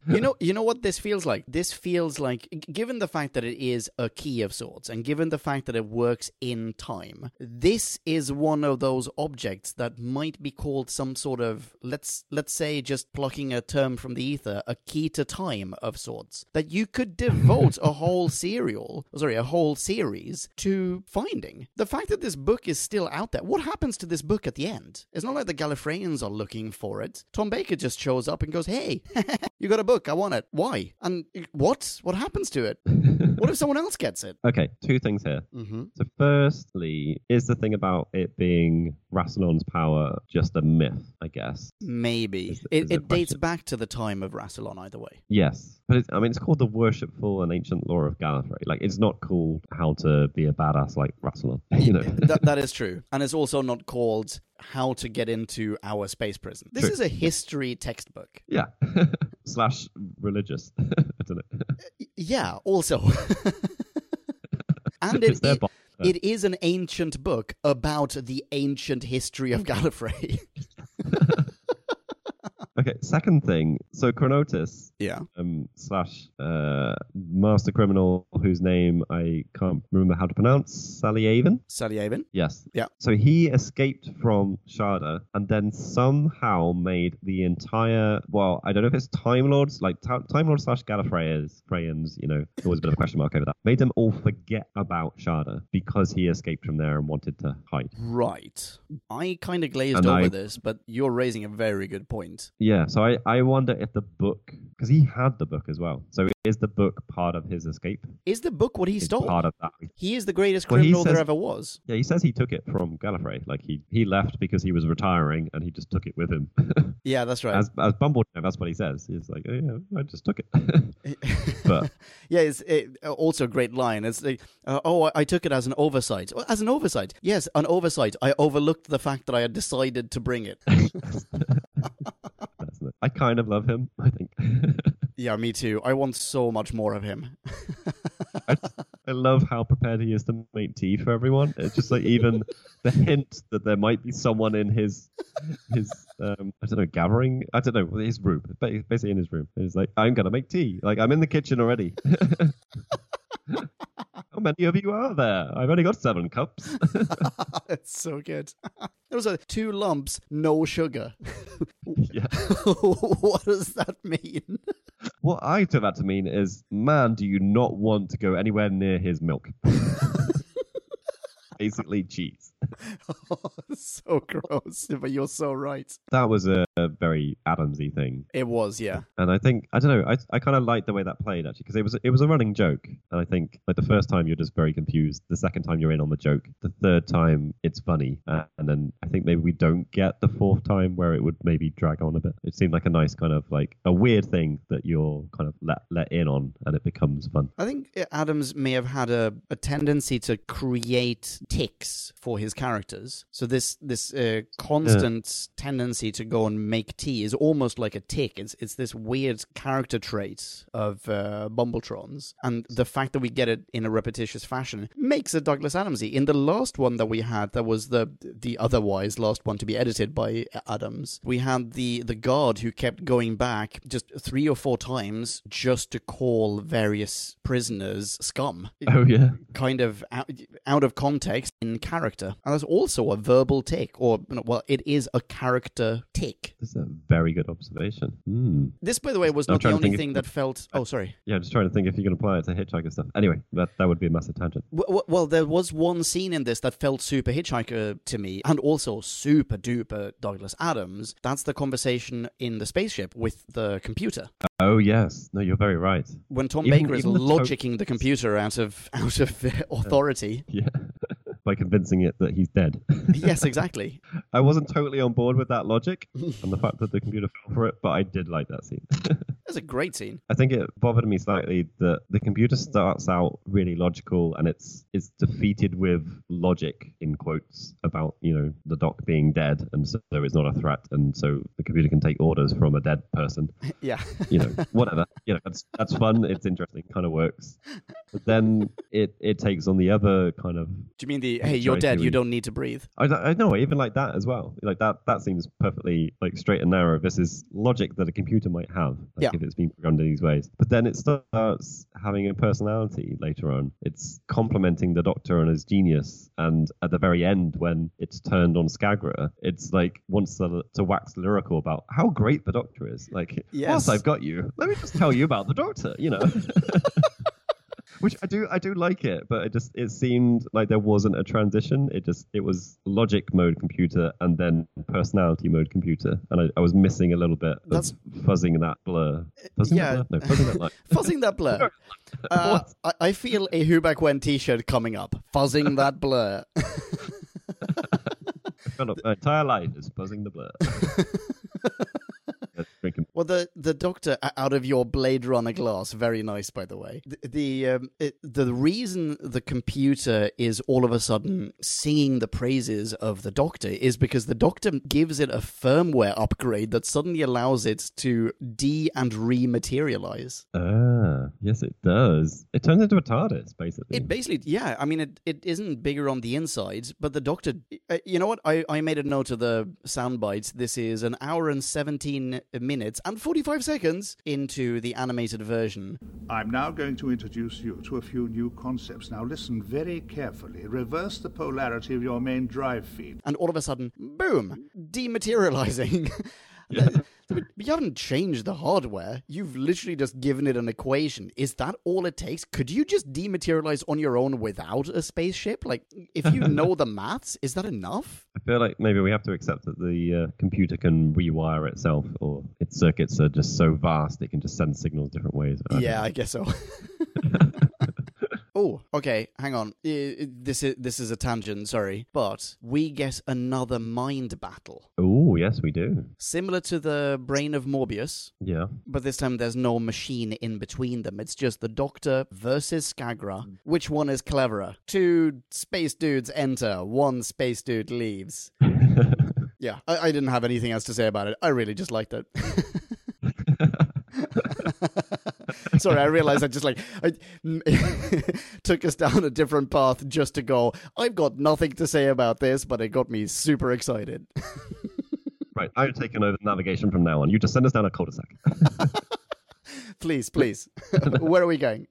You know, you know what this feels like. This feels like, given the fact that it is a key of sorts, and given the fact that it works in time, this is one of those objects that might be called some sort of let's let's say just plucking a term from the ether, a key to time of sorts. That you could devote a whole <laughs> serial, sorry, a whole series to finding. The fact that this book is still out there. What happens to this book at the end? It's not like the Gallifreyans are looking for it. Tom Baker just shows up and goes, "Hey, <laughs> you got a book? I want it. Why? And what? What happens to it? <laughs> <laughs> what if someone else gets it?" Okay, two things here. Mm-hmm. So, firstly, is the thing about it being Rassilon's power just a myth? I guess. Maybe Is- it, is it dates back to the time of Rassilon. Either way. Yes, but it's, I mean, it's called the Worshipful and Ancient lore of Gallifrey. Like, it's not called how to be a badass like Rassilon. <laughs> You know. that, that is true. And it's also not called How to Get Into Our Space Prison. This True. is a history textbook. yeah. <laughs> Slash religious. <laughs> I don't know. Uh, yeah, also. <laughs> and it, it, it is an ancient book about the ancient history of Gallifrey. <laughs> Okay, second thing. So Chronotis Yeah. um, slash uh, master criminal whose name I can't remember how to pronounce, Salyavin. Sally Avon. Yes. Yeah. So he escaped from Shada and then somehow made the entire, well, I don't know if it's Time Lords, like Ta- Time Lords slash Gallifreyans, Freyans, you know, always a bit of a question mark over that, made them all forget about Shada because he escaped from there and wanted to hide. Right. I kind of glazed And over I- this, but you're raising a very good point. Yeah, so I, I wonder if the book, because he had the book as well. So is the book part of his escape? Is the book what he Is stole? part of that? He is the greatest Well, criminal there ever was. Yeah, he says he took it from Gallifrey. Like he, he left because he was retiring and he just took it with him. <laughs> Yeah, that's right. as as Bumble, that's what he says. He's like, oh, yeah, I just took it. <laughs> but <laughs> yeah, it's it, also a great line. It's like, uh, oh, I, I took it as an oversight. Well, As an oversight, yes, an oversight. I overlooked the fact that I had decided to bring it. I kind of love him. <laughs> I think. yeah, me too. I want so much more of him. I, I love how prepared he is to make tea for everyone. It's just like even the hint that there might be someone in his his um, I don't know gathering. I don't know his room, basically in his room. He's like, I'm gonna make tea. Like I'm in the kitchen already. <laughs> How many of you are there? I've only got seven cups. <laughs> it's so good. <laughs> Those are two lumps, no sugar. <laughs> yeah. what does that mean? What I took that to mean is, man, do you not want to go anywhere near his milk? Basically, cheese. <laughs> <laughs> so gross, but you're so right. That was a, a very Adamsy thing, It was, yeah. and I think I don't know. I I kind of liked the way that played actually because it was it was a running joke, and I think like the first time you're just very confused, the second time you're in on the joke, the third time it's funny, uh, and then I think maybe we don't get the fourth time where it would maybe drag on a bit. It seemed like a nice kind of like a weird thing that you're kind of let let in on, and it becomes fun. I think Adams may have had a, a tendency to create ticks for his characters. So this this uh, constant tendency to go and make tea is almost like a tick. It's it's this weird character trait of uh, Bumbletron's, and the fact that we get it in a repetitious fashion makes it Douglas Adamsy. In the last one that we had, that was the the otherwise last one to be edited by Adams. We had the the guard who kept going back just three or four times just to call various prisoners scum Oh yeah. kind of out, out of context in character. And that's also a verbal tick, or, well, it is a character tick. That's a very good observation. Hmm. This, by the way, was I'm not the only think if- thing that felt. Oh, sorry. Yeah, I'm just trying to think if you can apply it to Hitchhiker stuff. Anyway, that, that would be a massive tangent. W- w- Well, there was one scene in this that felt super Hitchhiker to me, and also super duper Douglas Adams. That's the conversation in the spaceship with the computer. Oh yes, no, you're very right. When Tom Even- Baker is even the to- the computer out of <laughs> out of uh, authority. Yeah, <laughs> by convincing it that he's dead. <laughs> yes, exactly. <laughs> I wasn't totally on board with that logic and the <laughs> fact that the computer fell for it, but I did like that scene. That's a great scene. I think it bothered me slightly that the computer starts out really logical and it's it's defeated with logic in quotes about you know the doc being dead and so it's not a threat and so the computer can take orders from a dead person. Yeah. you know, whatever. You know, that's that's fun. It's interesting. Kind of works. But then it it takes on the other kind of. Do you mean the hey, you're dead, you don't need to breathe? I, I know. Even like that as well. Like that. That seems perfectly like straight and narrow. This is logic that a computer might have. Like Yeah. If it's been programmed in these ways. But then it starts having a personality later on. It's complimenting the Doctor and his genius. And at the very end, when it's turned on Skagra, it's like wants to, to wax lyrical about how great the Doctor is. Like, Yes. I've got you, let me just tell you about the Doctor. You know. <laughs> Which I do, I do like it, but it just it seemed like there wasn't a transition. It just it was logic mode computer and then personality mode computer, and I, I was missing a little bit of That's- fuzzing that blur. Fuzzing yeah. that blur? No, fuzzing that <laughs> line. Fuzzing that blur. <laughs> Uh, I, I feel a Who Back When t-shirt coming up. Fuzzing that blur. My entire life is fuzzing the blur. <laughs> Yeah, drinking. Well, the the doctor out of your Blade Runner glass, very nice, by the way. The the, um, it, the reason the computer is all of a sudden singing the praises of the doctor is because the doctor gives it a firmware upgrade that suddenly allows it to de and rematerialize. Ah, yes, it does. It turns into a TARDIS, basically. It basically, yeah. I mean, it, it isn't bigger on the inside, but the doctor. Uh, you know what? I, I made a note of the sound bites. This is an hour and seventeen minutes and forty five seconds into the animated version. I'm now going to introduce you to a few new concepts. Now listen very carefully. Reverse the polarity of your main drive feed. And all of a sudden, boom, dematerializing. <laughs> But you haven't changed the hardware. You've literally just given it an equation. Is that all it takes? Could you just dematerialize on your own without a spaceship? Like, if you <laughs> know the maths, is that enough? I feel like maybe we have to accept that the uh, computer can rewire itself, or its circuits are just so vast it can just send signals different ways. I Yeah, know. I guess so. <laughs> oh, okay. Hang on. This is this is a tangent. Sorry, but we get another mind battle, Oh, yes, we do. similar to the brain of Morbius. Yeah. But this time there's no machine in between them. It's just the Doctor versus Skagra. Which one is cleverer? Two space dudes enter, one space dude leaves. <laughs> yeah, I, I didn't have anything else to say about it. I really just liked it. <laughs> Sorry, I realized I just like I <laughs> took us down a different path just to go. I've got nothing to say about this, but it got me super excited. Right, I've taken over the navigation from now on. You just send us down a cul-de-sac. <laughs> please, please, <laughs> where are we going?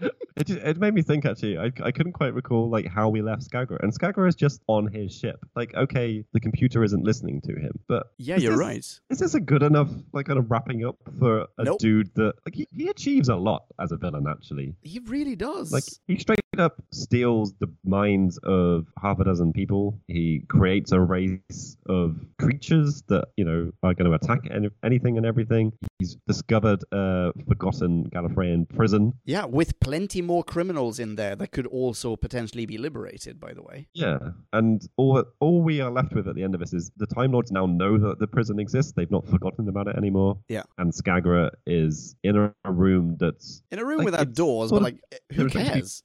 <laughs> It, ju- it made me think actually. I, I couldn't quite recall like how we left Skagra, and Skagra is just on his ship. Like, okay, the computer isn't listening to him, but Yeah, you're this- right. Is this a good enough like kind of wrapping up for a Nope. dude that like he, he achieves a lot as a villain actually. He really does. Like he straight up steals the minds of half a dozen people. He creates a race of creatures that you know are going to attack any, anything and everything. He's discovered a forgotten Gallifreyan prison. Yeah, with plenty more criminals in there that could also potentially be liberated, by the way. Yeah, and all that, all we are left with at the end of this is the Time Lords now know that the prison exists. They've not forgotten about it anymore. Yeah. and Skagra is in a room that's In a room Like, without doors, but like, who cares?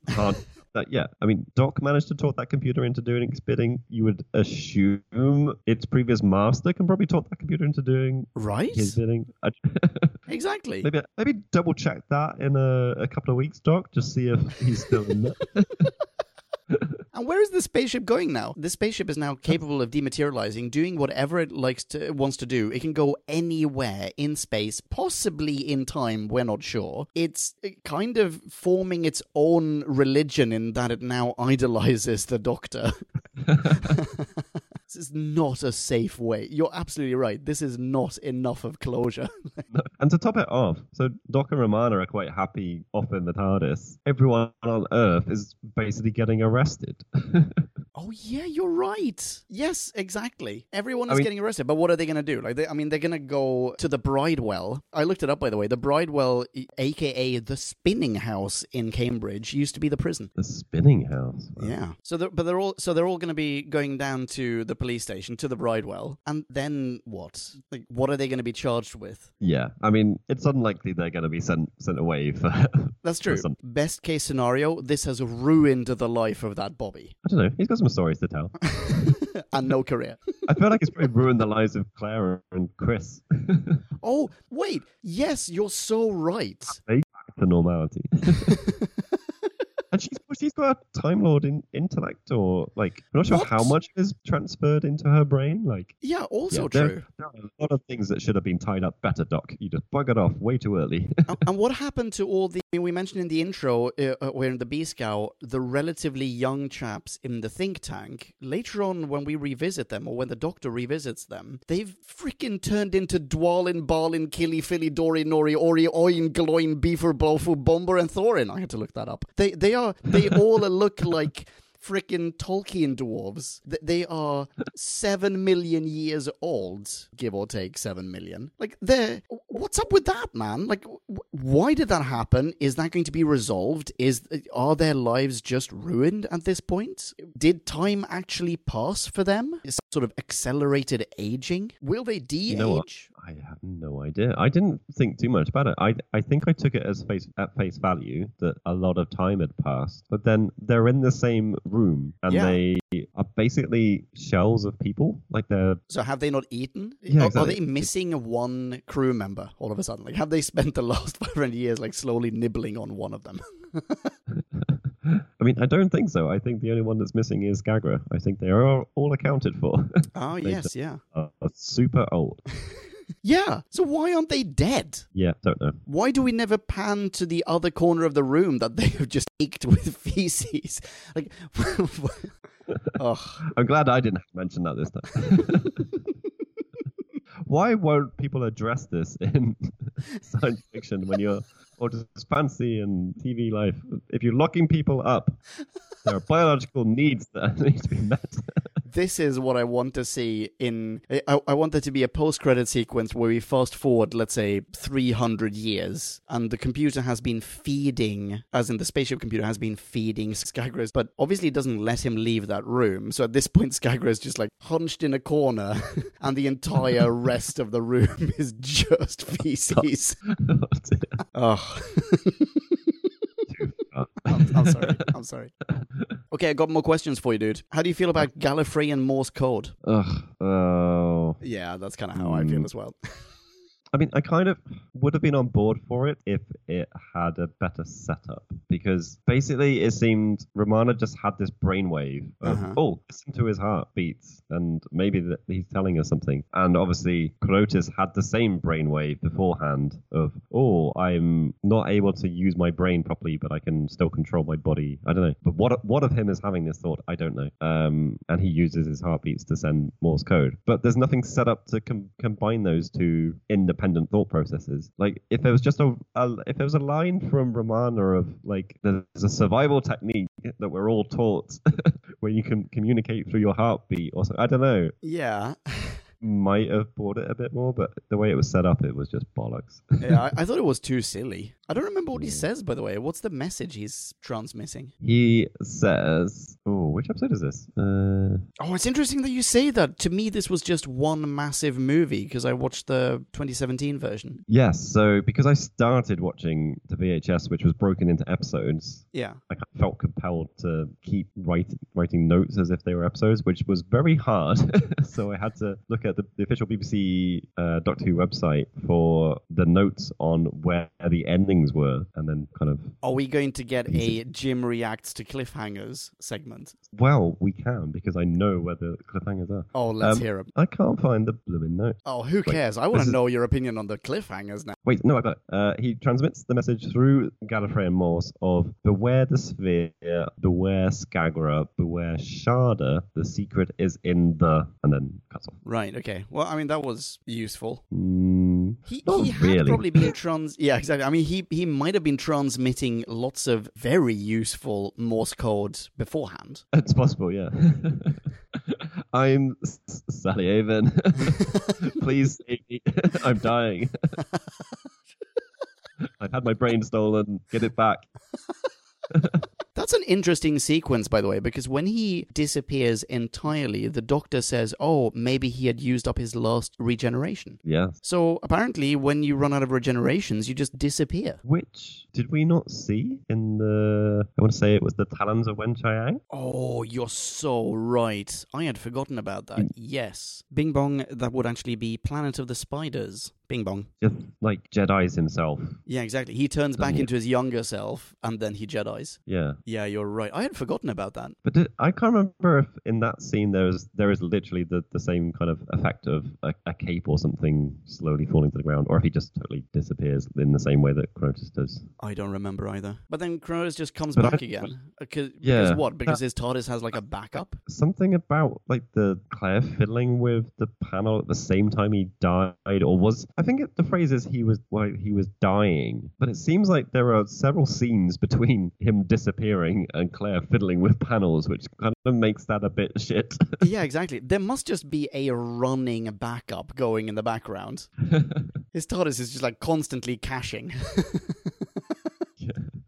That yeah i mean doc managed to talk that computer into doing its bidding you would assume its previous master can probably talk that computer into doing Right? his bidding <laughs> Exactly. maybe maybe double check that in a, a couple of weeks doc just see if he's still in there <laughs> And where is the spaceship going now? The spaceship is now capable of dematerializing, doing whatever it likes to wants to do. It can go anywhere in space, possibly in time. We're not sure. It's uh, kind of forming its own religion in that it now idolizes the Doctor. <laughs> <laughs> this is not a safe way. You're absolutely right. This is not enough of closure. <laughs> and to top it off so doc and romana are quite happy off in the tardis everyone on earth is basically getting arrested <laughs> Oh yeah, you're right. Yes, exactly. Everyone is I mean- getting arrested, but what are they going to do? Like, they, I mean, they're going to go to the Bridewell. I looked it up, by the way. The Bridewell, aka the Spinning House in Cambridge, used to be the prison. the spinning house Yeah. So, they're, but they're all so they're all going to be going down to the police station to the Bridewell, and then what? Like, what are they going to be charged with? yeah i mean it's unlikely they're going to be sent sent away for <laughs> That's true. some- Best case scenario: this has ruined the life of that Bobby i don't know he's got some stories to tell <laughs> and no career. I feel like it's probably ruined the lives of Clara and Chris. <laughs> Oh, wait. Yes, you're so right. Back to normality. <laughs> she's she's got a Time Lord in, intellect, or like I'm not sure What? how much is transferred into her brain. Like, Yeah, also yeah, true. there, are a lot of things that should have been tied up better, Doc. You just buggered off way too early. <laughs> and, and what happened to all the we mentioned in the intro uh, uh, where in the B Scout the relatively young chaps in the think tank later on when we revisit them or when the doctor revisits them they've freaking turned into Dwalin, Balin, Kili, Fili, Dori, Nori, Ori, Oin, Gloin, Bifur, Bofur, Bombur, and Thorin. I had to look that up. They they are they all look like freaking Tolkien dwarves. They are seven million years old, give or take seven million. Like, they're. What's up with that, man? Like, why did that happen? Is that going to be resolved? Is are their lives just ruined at this point? Did time actually pass for them? Is sort of accelerated aging? Will they de-age? know what? I have no idea. I didn't think too much about it. I I think I took it as face at face value that a lot of time had passed. But then they're in the same room and Yeah. they are basically shells of people. Like they're So have they not eaten? Yeah, Are- Are they missing one crew member all of a sudden? Like, have they spent the <laughs> last 500 years like slowly nibbling on one of them? <laughs> I mean, I don't think so. I think the only one that's missing is Skagra. I think they are all accounted for. <laughs> Oh, yes, yeah. are super old. Yeah. So why aren't they dead? Yeah, don't know. Why do we never pan to the other corner of the room that they have just ached with <laughs> feces? Like, <laughs> ugh. I'm glad I didn't mention that this time. <laughs> Why won't people address this in science fiction when you're, or just fancy and TV life? If you're locking people up, there are biological needs that need to be met. This is what I want to see in. I, I want there to be a post credit sequence where we fast forward, let's say, 300 years, and the computer has been feeding, as in the spaceship computer has been feeding Skygros, but obviously it doesn't let him leave that room. So at this point, <laughs> Skygros just like hunched in a corner, <laughs> and the entire <laughs> rest of the room is just feces. Oh. I'm, I'm sorry. <laughs> I'm sorry. Okay, I got more questions for you, dude. How do you feel about Gallifreyan Morse code? Ugh. Oh. Yeah, that's kind of how I feel Mm. as well. <laughs> I mean, I kind of would have been on board for it if it had a better setup because basically it seemed Romana just had this brainwave of, Uh-huh. oh, listen to his heartbeats and maybe that he's telling us something. And obviously, Crotus had the same brainwave beforehand of, oh, I'm not able to use my brain properly, but I can still control my body. I don't know. But what what of him is having this thought? I don't know. Um, and he uses his heartbeats to send Morse code. But there's nothing set up to com- combine those two independent thought processes. Like if there was just a, a if there was a line from Romana of like there's a survival technique that we're all taught <laughs> where you can communicate through your heartbeat or something. I don't know. Yeah. <laughs> Might have bought it a bit more, but the way it was set up, it was just bollocks. yeah, I, I thought it was too silly. I don't remember what he says, by the way. What's the message he's transmitting? he says, "Oh, which episode is this?" Uh, Oh, it's interesting that you say that. To me, this was just one massive movie because I watched the 2017 version. Yes, so because I started watching the VHS, which was broken into episodes, Yeah. I felt compelled to keep writing writing notes as if they were episodes, which was very hard. <laughs> so I had to look at the, the official BBC uh, Doctor Who website for the notes on where the endings were, and then kind of Are we going to get a Jim reacts to cliffhangers segment? well, we can because I know where the cliffhangers are. Oh, let's Um, hear him. I can't find the blooming note. Oh, who Wait, cares? I want to is- know your opinion on the cliffhangers now. Wait, no, I got it. Uh, he transmits the message through Gallifreyan Morse of beware the sphere, beware Skagra, beware Shada. The secret is in the, and then cuts off. Right. Okay. Well, I mean that was useful. Mm, He, he had really. probably been trans. Yeah, exactly. I mean, he he might have been transmitting lots of very useful Morse code beforehand. <laughs> It's possible, yeah. <laughs> I'm Salyavin. <laughs> Please save me. I'm dying. I've had my brain stolen. Get it back. That's an interesting sequence, by the way, because when he disappears entirely, the doctor says, "Oh, maybe he had used up his last regeneration." Yes. So apparently, when you run out of regenerations, you just disappear. Which did we not see in the? I want to say it was the Talons of Weng-Chiang. Oh, you're so right. I had forgotten about that. Yes. Bing Bong, that would actually be Planet of the Spiders. Bing Bong. Just like Jedi's himself. Yeah, exactly. He turns back he? into his younger self and then he Jedi's. Yeah. Yeah, you're right. I had forgotten about that. But did, I can't remember if in that scene there is there is literally the, the same kind of effect of a, a cape or something slowly falling to the ground, or if he just totally disappears in the same way that Crotus does. I don't remember either. But then Kronos just comes But back I- again. Because, uh, Yeah. because what? Because his TARDIS has like a backup? Something about like the Clare fiddling with the panel at the same time he died, or was I think it, the phrase is he was well, he was dying, but it seems like there are several scenes between him disappearing and Clare fiddling with panels, which kind of makes that a bit shit. <laughs> yeah, exactly. There must just be a running backup going in the background. <laughs> His TARDIS is just like constantly caching. <laughs>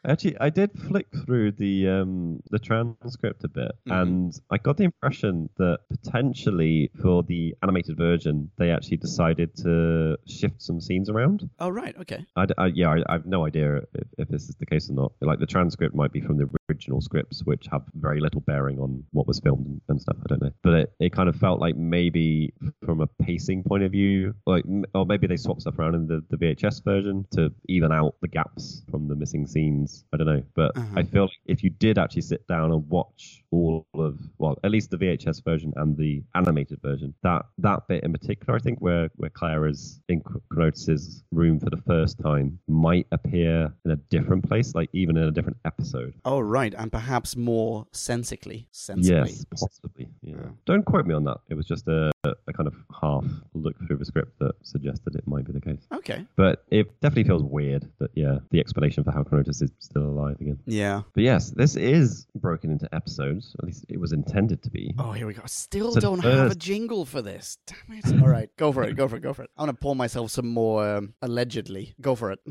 Actually, I did flick through the um, the transcript a bit, Mhm. and I got the impression that potentially for the animated version, they actually decided to shift some scenes around. Oh, right. Okay. I, I- yeah, I, I have no idea if, if this is the case or not. Like the transcript might be from the original scripts, which have very little bearing on what was filmed and, stuff. I don't know, but it, it kind of felt like maybe from a pacing point of view, like or maybe they swapped stuff around in the, the VHS version to even out the gaps from the missing scenes. I don't know, but Uh-huh. I feel like if you did actually sit down and watch all of well, at least the VHS version and the animated version, that that bit in particular, I think where where Clare is in Cronos's room for the first time might appear in a different place, like even in a different episode. Oh, right. Right, and perhaps more sensically. Sensibly. Yes, possibly. Yeah. Yeah. Don't quote me on that. It was just a, a kind of half look through the script that suggested it might be the case. Okay. But it definitely feels weird that yeah, the explanation for how Cronos is still alive again. Yeah. But yes, this is broken into episodes. At least it was intended to be. Oh, here we go. I Still So don't have a first- jingle for this. Damn it. All right. Go for it. Go for it. Go for it. I want to pour myself some more um, allegedly. Go for it. <laughs>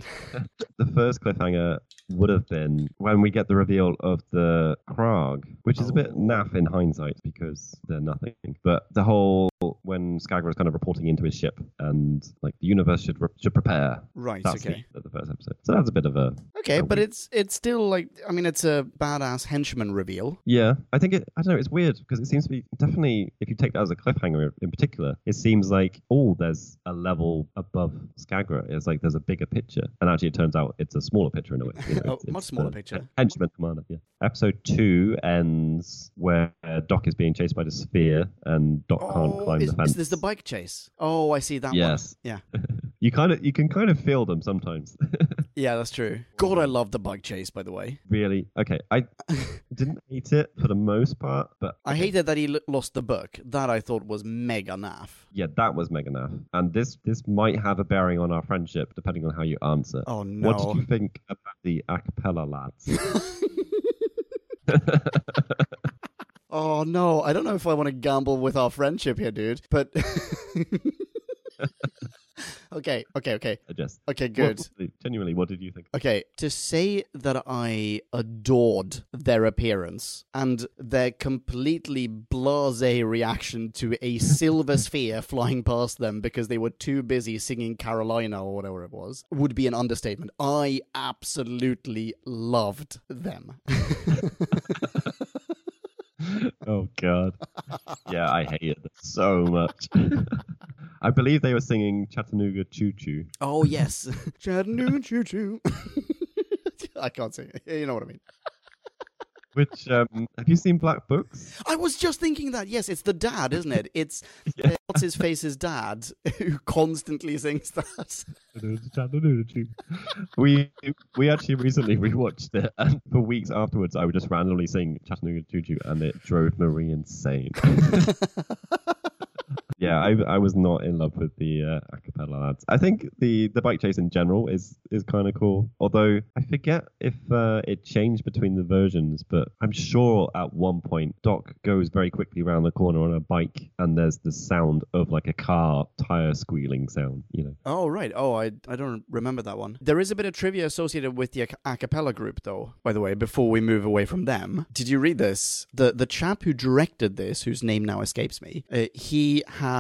The first cliffhanger would have been when we get the reveal of the Krarg, which is a bit Oh. naff in hindsight because they're nothing. But the whole when Skagra is kind of reporting into his ship and like the universe should re- should prepare. Right. That's okay. the, the first episode. So that's a bit of a Okay, a but weird- it's it's still like I mean it's a badass henchman reveal. Yeah, I think it. I don't know. It's weird because it seems to be definitely. If you take that as a cliffhanger in particular, it seems like oh, there's a level above Skagra. It's like there's a bigger picture, and actually, it turns out it's a smaller picture in a way. You know, <laughs> Oh, it's- much it's smaller the picture. Henchman commander. Yeah. Episode two ends where Doc is being chased by the sphere, and Doc can't Oh, climb is, the fence. is this the bike chase? Oh, I see that Yes. one. Yeah. <laughs> You kind of, you can kind of feel them sometimes. <laughs> Yeah, that's true. God, I love the bike chase, by the way. really. Okay, I <laughs> didn't hate it for the most part, but I hated that he l- lost the book. That I thought was mega naff. Yeah, that was mega naff. And this this might have a bearing on our friendship depending on how you answer. Oh no. What did you think about the a cappella lads? Oh no, I don't know if I want to gamble with our friendship here, dude. But <laughs> okay, okay, okay, I just okay, good. what- genuinely, what did you think? Okay, to say that I adored their appearance and their completely blase reaction to a silver <laughs> sphere flying past them because they were too busy singing Carolina or whatever it was would be an understatement. I absolutely loved them. <laughs> oh god. Yeah, I hate it so much. I believe they were singing Chattanooga Choo Choo. oh, yes. <laughs> Chattanooga choo choo. <laughs> I can't sing it. You know what I mean. Which um have you seen Black Books? I was just thinking that. Yes, it's the dad, isn't it? It's <laughs> uh, what's his face's dad who constantly sings that. we we actually recently rewatched it, and for weeks afterwards, I would just randomly sing Chattanooga Choo Choo, and it drove Marie insane. <laughs> yeah, I I was not in love with the uh, a cappella lads. I think the the bike chase in general is is kind of cool. Although I forget if uh, it changed between the versions, but I'm sure at one point Doc goes very quickly around the corner on a bike, and there's the sound of like a car tire squealing sound. You know. Oh right. Oh, I I don't remember that one. There is a bit of trivia associated with the a cappella group, though. By the way, before we move away from them, did you read this? The the chap who directed this, whose name now escapes me, uh, he had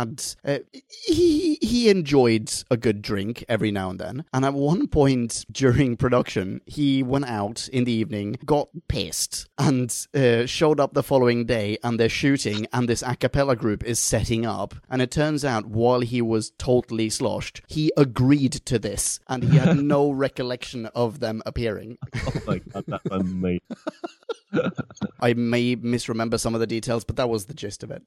uh, he he enjoyed a good drink every now and then, and at one point <laughs> during production, he went out in the evening, got pissed, and uh, showed up the following day, and they're shooting, and this a cappella group is setting up, and it turns out while he was totally sloshed, he agreed to this, and he had no <laughs> recollection of them appearing. Oh my god, that's amazing. <laughs> I may misremember some of the details, but that was the gist of it.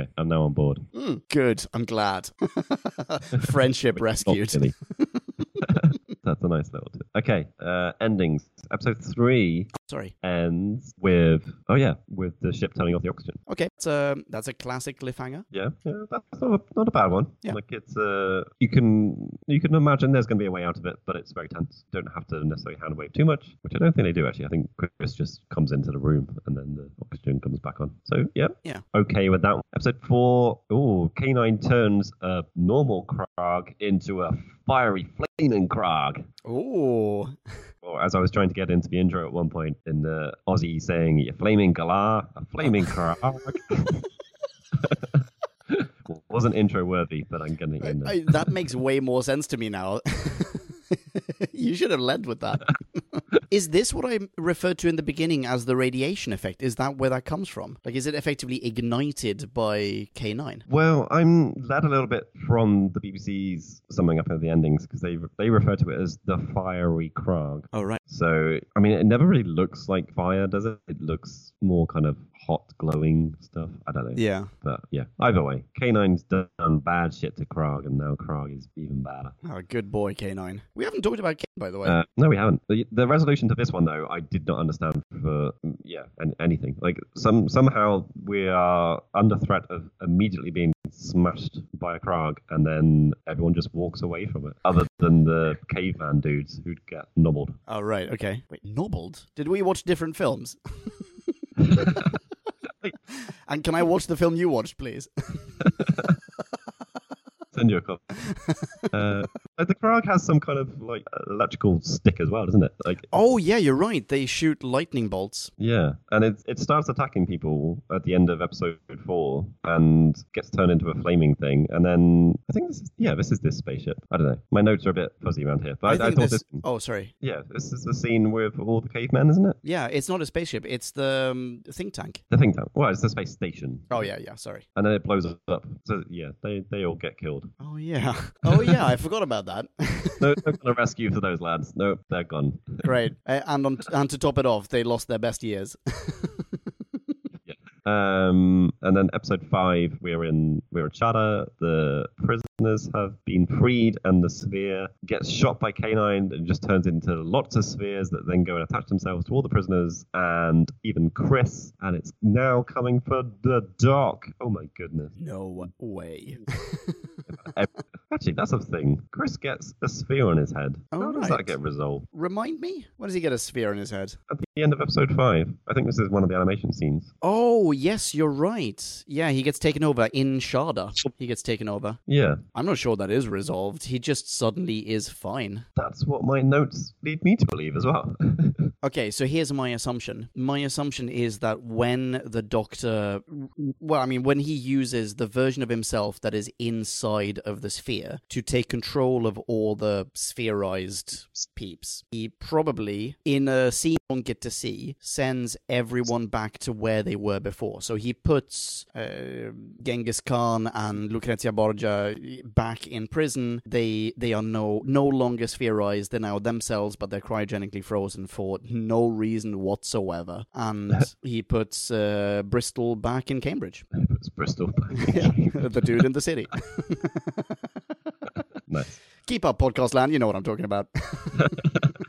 Okay, I'm now on board. Mm, good, I'm glad. <laughs> Friendship rescued. <laughs> <laughs> That's a nice little tip. Okay, uh, endings. Episode three Sorry. ends with oh yeah, with the ship turning off the oxygen. Okay, so that's a classic cliffhanger. Yeah, yeah, that's not a, not a bad one. Yeah. Like it's uh, you can you can imagine there's going to be a way out of it, but it's very tense. You don't have to necessarily hand wave too much, which I don't think they do actually. I think Chris just comes into the room and then the oxygen comes back on. So yeah, Yeah. okay with that. one. Episode four. Oh, K9 turns a normal Krarg into a fiery flaming Krarg. Oh, Or as I was trying to get into the intro at one point in the Aussie saying, "You flaming galah, a flaming crag." <laughs> <laughs> Wasn't intro worthy, but I'm getting in there. That makes way more sense to me now. <laughs> you should have led with that. Is this what I referred to in the beginning as the radiation effect? Is that where that comes from? Like, is it effectively ignited by K9? Well, I'm led a little bit from the BBC's summing up of the endings because they they refer to it as the fiery crag. Oh, right. So, I mean, it never really looks like fire, does it? It looks more kind of hot, glowing stuff. I don't know. Yeah. But yeah, either way, K9's done bad shit to Krarg, and now Krarg is even badder. Oh, good boy, K9. We haven't talked about by the way. Uh, no, we haven't. The, the resolution to this one, though, I did not understand for mm, yeah an, anything. Like some somehow we are under threat of immediately being smashed by a Krarg, and then everyone just walks away from it. Other than the caveman dudes who'd get nobbled. oh, right. Okay. Wait, nobbled? Did we watch different films? <laughs> <laughs> and can I watch the film you watched, please? <laughs> Send you a copy. <laughs> uh, the Krarg has some kind of like electrical stick as well, doesn't it? Like oh, yeah, you're right. They shoot lightning bolts. Yeah, and it it starts attacking people at the end of episode four and gets turned into a flaming thing, and then I think this is yeah this is this spaceship. I don't know. My notes are a bit fuzzy around here, but I, I, think thought this... this. Oh, sorry. Yeah, this is the scene with all the cavemen, isn't it? Yeah, it's not a spaceship. It's the um, think tank. The think tank. Well, it's the space station. Oh yeah, yeah. Sorry. And then it blows up. So yeah, they they all get killed. Oh yeah. <laughs> Oh yeah. I forgot about that. <laughs> no, no kind of rescue for those lads. Nope, they're gone. Great. <laughs> And on, and to top it off, they lost their best years. Um, and then episode five, we're in we're in Shada. The prisoners have been freed, and the sphere gets shot by K9 and just turns into lots of spheres that then go and attach themselves to all the prisoners and even Chris. And it's now coming for the doc. Oh my goodness! No way. Uh, actually, that's a thing. Chris gets a sphere on his head. Oh, How does that get resolved? Remind me. When does he get a sphere in his head? At the end of episode five, I think this is one of the animation scenes. Oh yes, you're right. Yeah, he gets taken over in Shada. He gets taken over. Yeah, I'm not sure that is resolved. He just suddenly is fine. that's what my notes lead me to believe as well. <laughs> Okay, so here's my assumption. My assumption is that when the doctor, well, I mean, when he uses the version of himself that is inside of the sphere to take control of all the spherized peeps, he probably, in a scene we don't get to see, sends everyone back to where they were before. So he puts uh, Genghis Khan and Lucrezia Borgia back in prison. They they are no no longer spherized. They're now themselves, but they're cryogenically frozen for no reason whatsoever. And <laughs> he puts uh, Bristol back in Cambridge. it's Bristol. Yeah, <laughs> the dude in the city. <laughs> <laughs> nice. Keep up, podcast land. You know what I'm talking about. <laughs>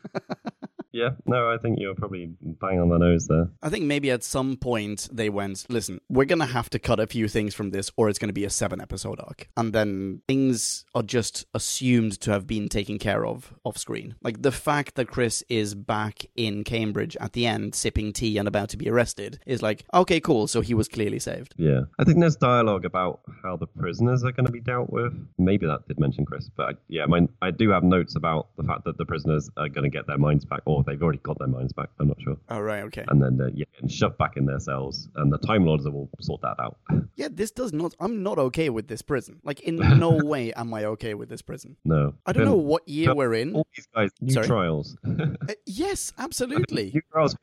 Yeah, no, I think you're probably bang on the nose there. I think maybe at some point they went, listen, we're going to have to cut a few things from this, or it's going to be a seven episode arc. And then things are just assumed to have been taken care of off screen. Like the fact that Chris is back in Cambridge at the end, sipping tea and about to be arrested, is like, okay, cool. So he was clearly saved. Yeah, I think there's dialogue about how the prisoners are going to be dealt with. Maybe that did mention Chris, but I, yeah, my, I do have notes about the fact that the prisoners are going to get their minds back, or they've already got their minds back. I'm not sure. All right, okay. And then they're yeah, getting shoved back in their cells, and the Time Lords will sort that out. <laughs> Yeah, this does not. I'm not okay with this prison. Like, in <laughs> no way am I okay with this prison. no, I don't know what year we're in. All these guys, new Sorry? trials. <laughs> Uh, yes, absolutely. new trials.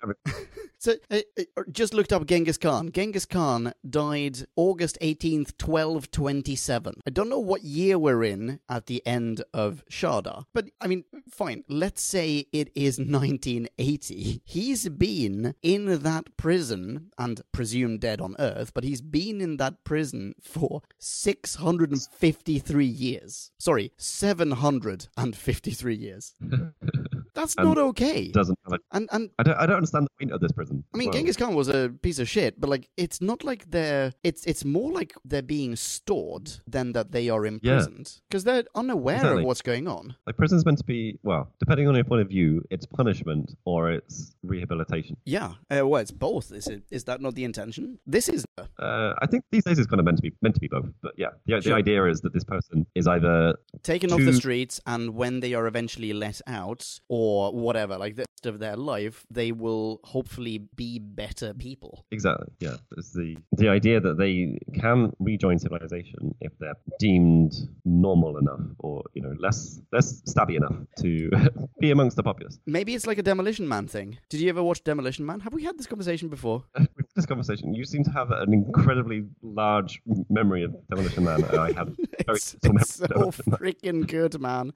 So, uh, uh, just looked up Genghis Khan. Genghis Khan died August 18th, 1227. I don't know what year we're in at the end of Shada, but I mean, fine. Let's say it is 1980. He's been in that prison and presumed dead on Earth, but he's been in that prison for 653 years. Sorry, 753 years. <laughs> That's And not okay. Doesn't have And and I don't. I don't understand the point of this prison. I mean, well. Genghis Khan was a piece of shit, but like, it's not like they're. It's it's more like they're being stored than that they are imprisoned because they're unaware Exactly. of what's going on. Like prison's meant to be well, depending on your point of view, it's punishment or it's rehabilitation. Yeah, uh, well, it's both. Is it? Is that not the intention? This is Uh, I think these days it's kind of meant to be meant to be both. But yeah, the, Sure. the idea is that this person is either taken off the streets and when they are eventually let out or whatever like the rest of their life they will hopefully be better people Exactly. Yeah, it's the the idea that they can rejoin civilization if they're deemed normal enough, or you know, less less stabby enough to <laughs> be amongst the populace. maybe it's like a demolition man thing did you ever watch demolition man have we had this conversation before <laughs> this conversation, you seem to have an incredibly large memory of Demolition Man. and I have <laughs> very it's, it's so memory of Demolition Man. freaking good man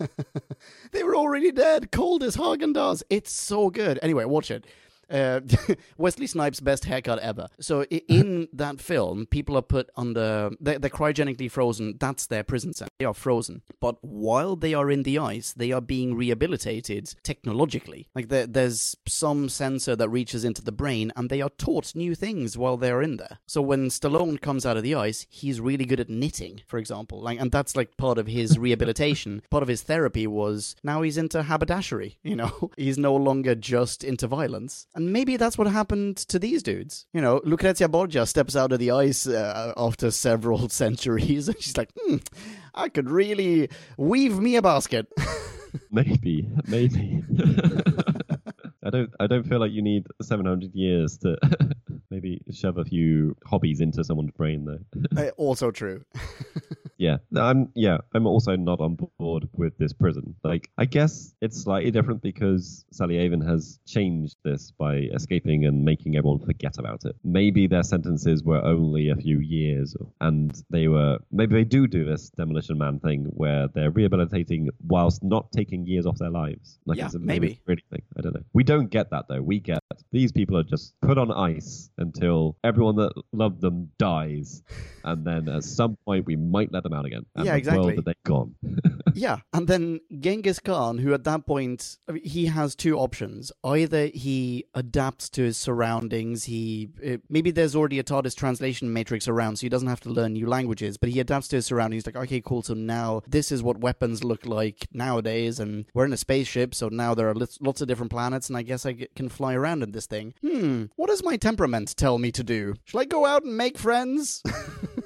<laughs> they were already dead. Cold as Hagen does it's so good. Anyway watch it uh, <laughs> Wesley Snipes' best haircut ever. So in <laughs> that film, people are put under they're, they're cryogenically frozen. That's their prison cell. They are frozen, but while they are in the ice, they are being rehabilitated technologically. Like there, there's some sensor that reaches into the brain, and they are taught new things while they're in there. So when Stallone comes out of the ice, he's really good at knitting, for example. Like, and that's like part of his rehabilitation. <laughs> part of his therapy was now he's into haberdashery. You know, he's no longer just into violence. And maybe that's what happened to these dudes. You know, Lucrezia Borgia steps out of the ice uh, after several <laughs> centuries, and she's like, hmm, I could really weave me a basket. <laughs> Maybe, maybe. <laughs> I don't. I don't feel like you need 700 years to maybe shove a few hobbies into someone's brain, though. Uh, also true. Yeah, I'm. Yeah, I'm also not on board with this prison. Like, I guess it's slightly different because Salyavin has changed this by escaping and making everyone forget about it. Maybe their sentences were only a few years, and they were. Maybe they do do this Demolition Man thing where they're rehabilitating whilst not taking years off their lives. Like, Yeah, it's a maybe. really thing. I don't know. We don't get that though. We get these people are just put on ice until everyone that loved them dies, and then at some point we might let them out again. And Yeah, the exactly. World that they're gone. <laughs> yeah, and then Genghis Khan, who at that point I mean, he has two options: either he adapts to his surroundings, he uh, maybe there's already a TARDIS translation matrix around, so he doesn't have to learn new languages, but he adapts to his surroundings. Like, okay, cool. So now this is what weapons look like nowadays, and we're in a spaceship, so now there are lots of different planets, and I guess I can fly around in this thing. Hmm, what does my temperament tell me to do? Shall I go out and make friends? <laughs>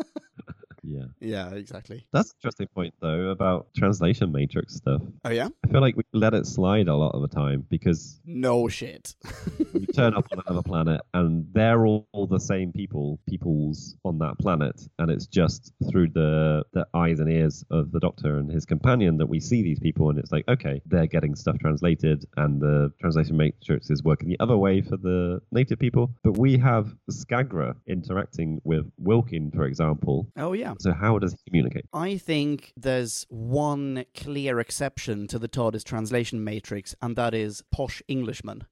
yeah. yeah, exactly. That's an interesting point though about translation matrix stuff. Oh yeah, I feel like we let it slide a lot of the time because no shit. <laughs> you turn up on another planet and they're all, all the same people, peoples on that planet, and it's just through the the eyes and ears of the Doctor and his companion that we see these people, and it's like, okay, they're getting stuff translated, and the translation matrix is working the other way for the native people, but we have Skagra interacting with Wilkin, for example. Oh yeah. So how does he communicate? I think there's one clear exception to the TARDIS translation matrix, and that is posh Englishman.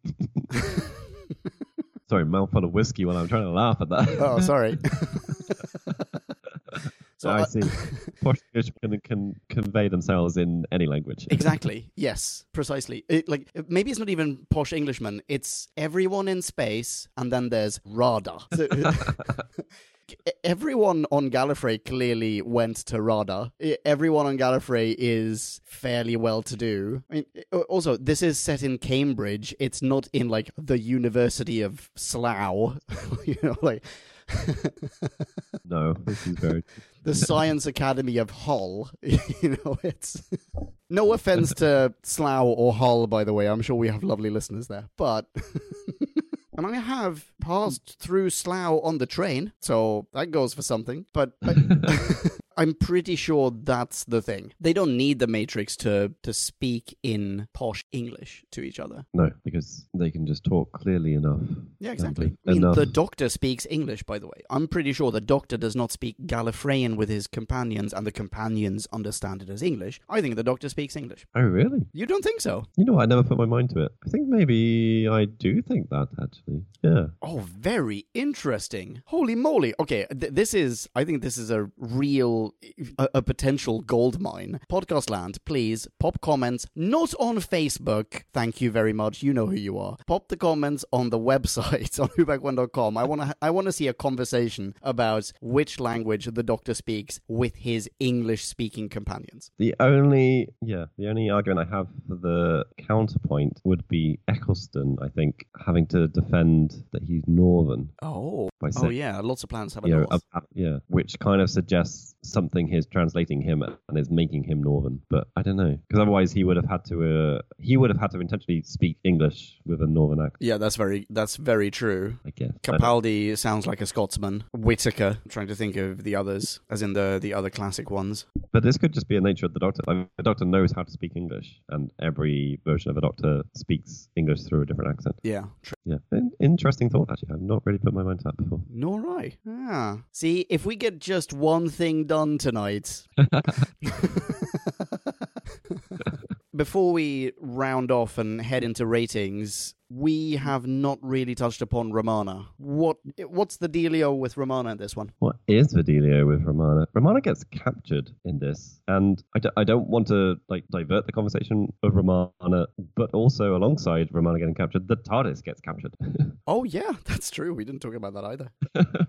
<laughs> Sorry, mouthful of whiskey while I'm trying to laugh at that. <laughs> Oh, sorry. <laughs> so I see. Posh English can, can convey themselves in any language. Exactly. Yes, precisely. It, like maybe it's not even posh Englishman. It's everyone in space, and then there's Rada. So- everyone on Gallifrey clearly went to Rada. Everyone on Gallifrey is fairly well to do. I mean, also, this is set in Cambridge. It's not in like the University of Slough. <laughs> you know, like <laughs> No, this is very. <laughs> the Science Academy of Hull. you know, it's no offense to Slough or Hull, by the way. I'm sure we have lovely listeners there, but. And I have passed through Slough on the train, so that goes for something. But <laughs> I'm pretty sure that's the thing. They don't need the Matrix to to speak in posh English to each other. No, because they can just talk clearly enough. Yeah, exactly. I mean, Enough. the Doctor speaks English, by the way. I'm pretty sure the Doctor does not speak Gallifreyan with his companions, and the companions understand it as English. I think the Doctor speaks English. Oh, really? You don't think so? You know, what? I never put my mind to it. I think maybe I do think that actually. Yeah. Oh, very interesting. Holy moly. Okay, th- this is, I think this is a real potential a, a potential gold mine. Podcast land, please pop comments not on Facebook. Thank you very much. You know who you are. Pop the comments on the <laughs> website on whoback1.com. I want to I want to see a conversation about which language the doctor speaks with his English speaking companions. The only, yeah, the only argument I have for the counterpoint would be Eccleston. I think having to defend that he's northern Oh. by Oh yeah, lots of planets have a you know, north. ab- yeah, which kind of suggests something is translating him and is making him northern. But I don't know because otherwise he would have had to, uh, he would have had to intentionally speak English with a northern accent. yeah, that's very that's very true. I guess. I Capaldi sounds like a Scotsman. Whittaker, I'm trying to think of the others, as in the the other classic ones. But this could just be a nature of the Doctor. Like, the Doctor knows how to speak English, and every version of the Doctor speaks English through a different accent. Yeah, true. Yeah, In- interesting thought. Actually, I've not really put my mind to that before. Nor I. Ah. See, if we get just one thing done tonight. <laughs> Before we round off and head into ratings, we have not really touched upon Romana. What what's the dealio with Romana in this one? What is the dealio with Romana? Romana gets captured in this, and I, d- I don't want to like divert the conversation of Romana, but also alongside Romana getting captured, the TARDIS gets captured. <laughs> Oh yeah, that's true. We didn't talk about that either. <laughs>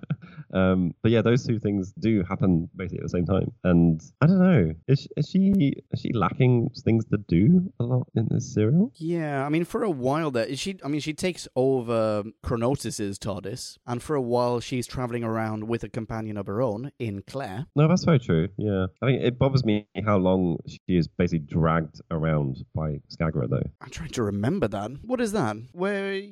um, but yeah, those two things do happen basically at the same time, and I don't know. Is, is she is she lacking things to do a lot in this serial? Yeah, I mean, for a while there, she. I mean, she takes over Chronotis's TARDIS, and for a while she's traveling around with a companion of her own in Clare. No, that's very true. Yeah, I mean, it bothers me how long she is basically dragged around by Skagra, though. I'm trying to remember that. What is that? Where?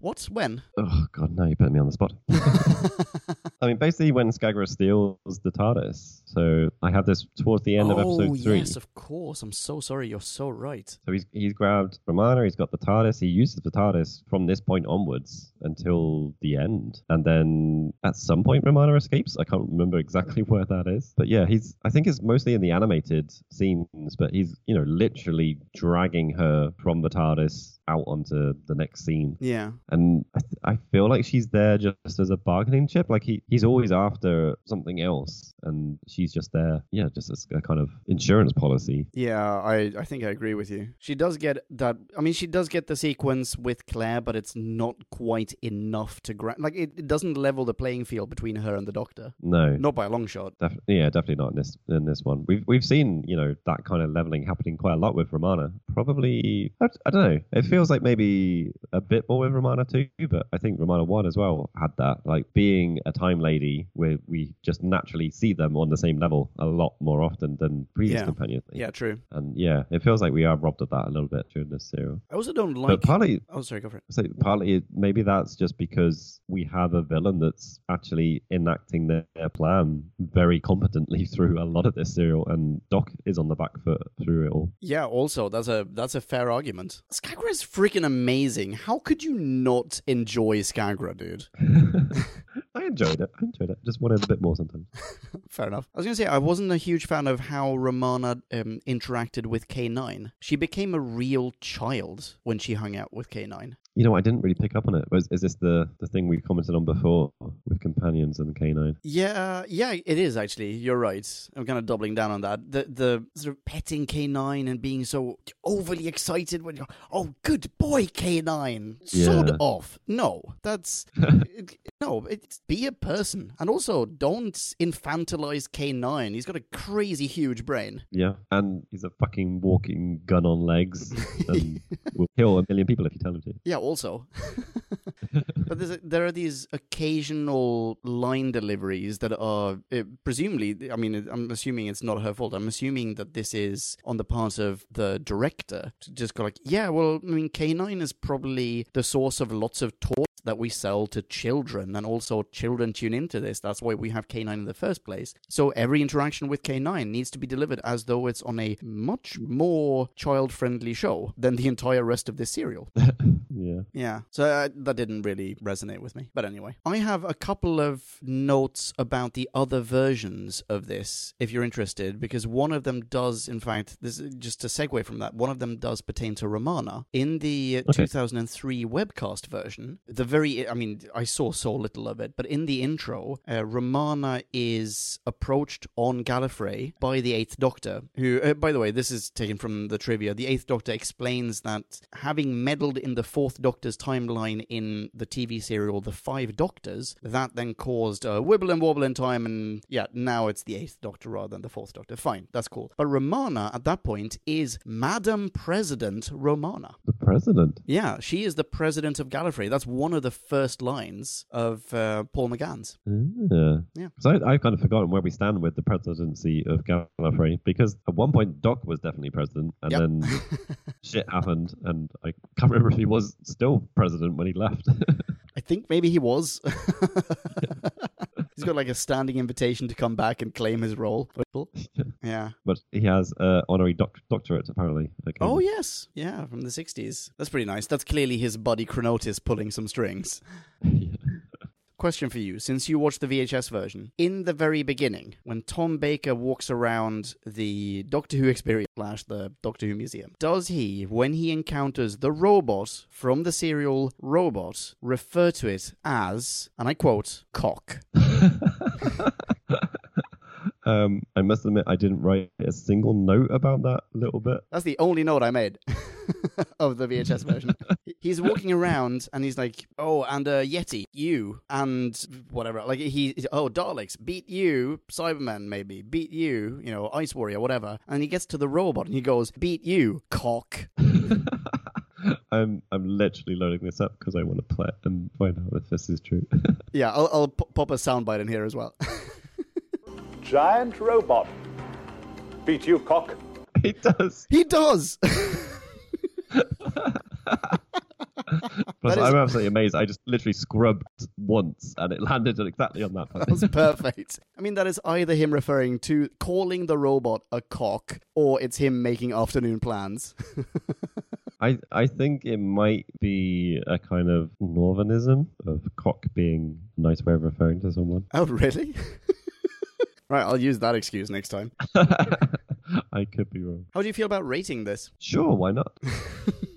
Uh, what? When? Oh God, no! You put me on the spot. <laughs> I mean, basically, when Skagra steals the TARDIS. So I have this towards the end of oh episode three. yes, of course. I'm so sorry. You're so right. So he's he's grabbed Romana. He's got the TARDIS. He uses the TARDIS from this point onwards until the end, and then at some point Romana escapes. I can't remember exactly <laughs> where that is, but yeah, he's. I think it's mostly in the animated scenes, but he's you know literally dragging her from the TARDIS out onto the next scene. Yeah. And I, th- I feel like she's there just as a bargaining chip. Like he, he's always after something else, and she's just there, yeah, just as a kind of insurance policy. Yeah, I, I think I agree with you. She does get that. I mean, she does get the sequence with Clare, but it's not quite enough to grant. Like, it, it doesn't level the playing field between her and the Doctor. No, Not by a long shot. Def- yeah, definitely not in this in this one. We've we've seen you know that kind of leveling happening quite a lot with Romana. Probably I, I don't know. It feels like maybe a bit more with Romana too, but I think Romana one as well had that. Like being a time lady, where we just naturally see them on the same level a lot more often than previous Yeah. companions. Yeah, true. And yeah, it feels like we are robbed of that a little bit during this serial. I also don't like. but partly, Oh, sorry, go for it. so partly maybe that's just because we have a villain that's actually enacting their, their plan very competently <laughs> through a lot of this serial, and Doc is on the back foot through it all. Yeah, also that's a that's a fair argument. Skagra is freaking amazing. How could you not enjoy Skagra, dude? <laughs> I enjoyed it. I enjoyed it. Just wanted a bit more sometimes. <laughs> Fair enough. I was going to say, I wasn't a huge fan of how Romana um, interacted with K9. She became a real child when she hung out with K9. You know, I didn't really pick up on it. Was is this the the thing we commented on before with companions and K9? Yeah, yeah, it is actually. You're right. I'm kind of doubling down on that. The the sort of petting K9 and being so overly excited when you're, oh, good boy, K9. Sod off. No, that's <laughs> no. It's be a person, and also don't infantilize K9. He's got a crazy huge brain. Yeah, and he's a fucking walking gun on legs, <laughs> and will kill a million people if you tell him to. Yeah, also. <laughs> but there's a, there are these occasional line deliveries that are uh, presumably, I mean, I'm assuming it's not her fault. I'm assuming that this is on the part of the director to just go like, yeah, well, I mean, K9 is probably the source of lots of toys that we sell to children, and also children tune into this. That's why we have K9 in the first place. So every interaction with K9 needs to be delivered as though it's on a much more child friendly show than the entire rest of this serial. <laughs> Yeah. Yeah, so uh, that didn't really resonate with me. But anyway, I have a couple of notes about the other versions of this, if you're interested, because one of them does, in fact, this just a segue from that. One of them does pertain to Romana in the uh, Okay. 2003 webcast version. The very, I mean, I saw so little of it, but in the intro, uh, Romana is approached on Gallifrey by the Eighth Doctor, who, uh, by the way, this is taken from the trivia. The Eighth Doctor explains that having meddled in the Fourth Doctor's timeline in the TV serial The Five Doctors, that then caused a wibble and wobble in time, and yeah, now it's the Eighth Doctor rather than the Fourth Doctor. Fine, that's cool. But Romana at that point is Madam President Romana. The president. Yeah, she is the president of Gallifrey. That's one of the first lines of uh, Paul McGann's. Yeah. Yeah. So I, I've kind of forgotten where we stand with the presidency of Gallifrey because at one point Doc was definitely president, and Yep. then <laughs> shit happened, and I can't remember if he was still president when he left. <laughs> I think maybe he was. <laughs> He's got like a standing invitation to come back and claim his role. Yeah. but he has uh, honorary doc- doctorate apparently. Oh, yes. Yeah, from the 60s. That's pretty nice. That's clearly his buddy Chronotis pulling some strings. Question for you, since you watched the VHS version. In the very beginning, when Tom Baker walks around the Doctor Who experience slash the Doctor Who museum, does he, when he encounters the robot from the serial Robot, refer to it as, and I quote, cock? <laughs> <laughs> Um, I must admit, I didn't write a single note about that little bit. That's the only note I made <laughs> of the VHS version. <laughs> he's walking around and he's like, "Oh, and uh, Yeti, you, and whatever." Like he, oh, Daleks, beat you, Cyberman, maybe beat you, you know, Ice Warrior, whatever. And he gets to the robot and he goes, "Beat you, cock." <laughs> I'm I'm literally loading this up because I want to play it and find out if this is true. Yeah, I'll, I'll p- pop a soundbite in here as well. Giant robot. Beat you, cock. he does. he does. <laughs> Plus, That is- I'm absolutely amazed. I just literally scrubbed once and it landed exactly on that. That was perfect. I mean, that is either him referring to calling the robot a cock, or it's him making afternoon plans. <laughs> I I think it might be a kind of northernism of cock being a nice way of referring to someone. oh, really? <laughs> right, I'll use that excuse next time. <laughs> I could be wrong. How do you feel about rating this? Sure, why not? <laughs>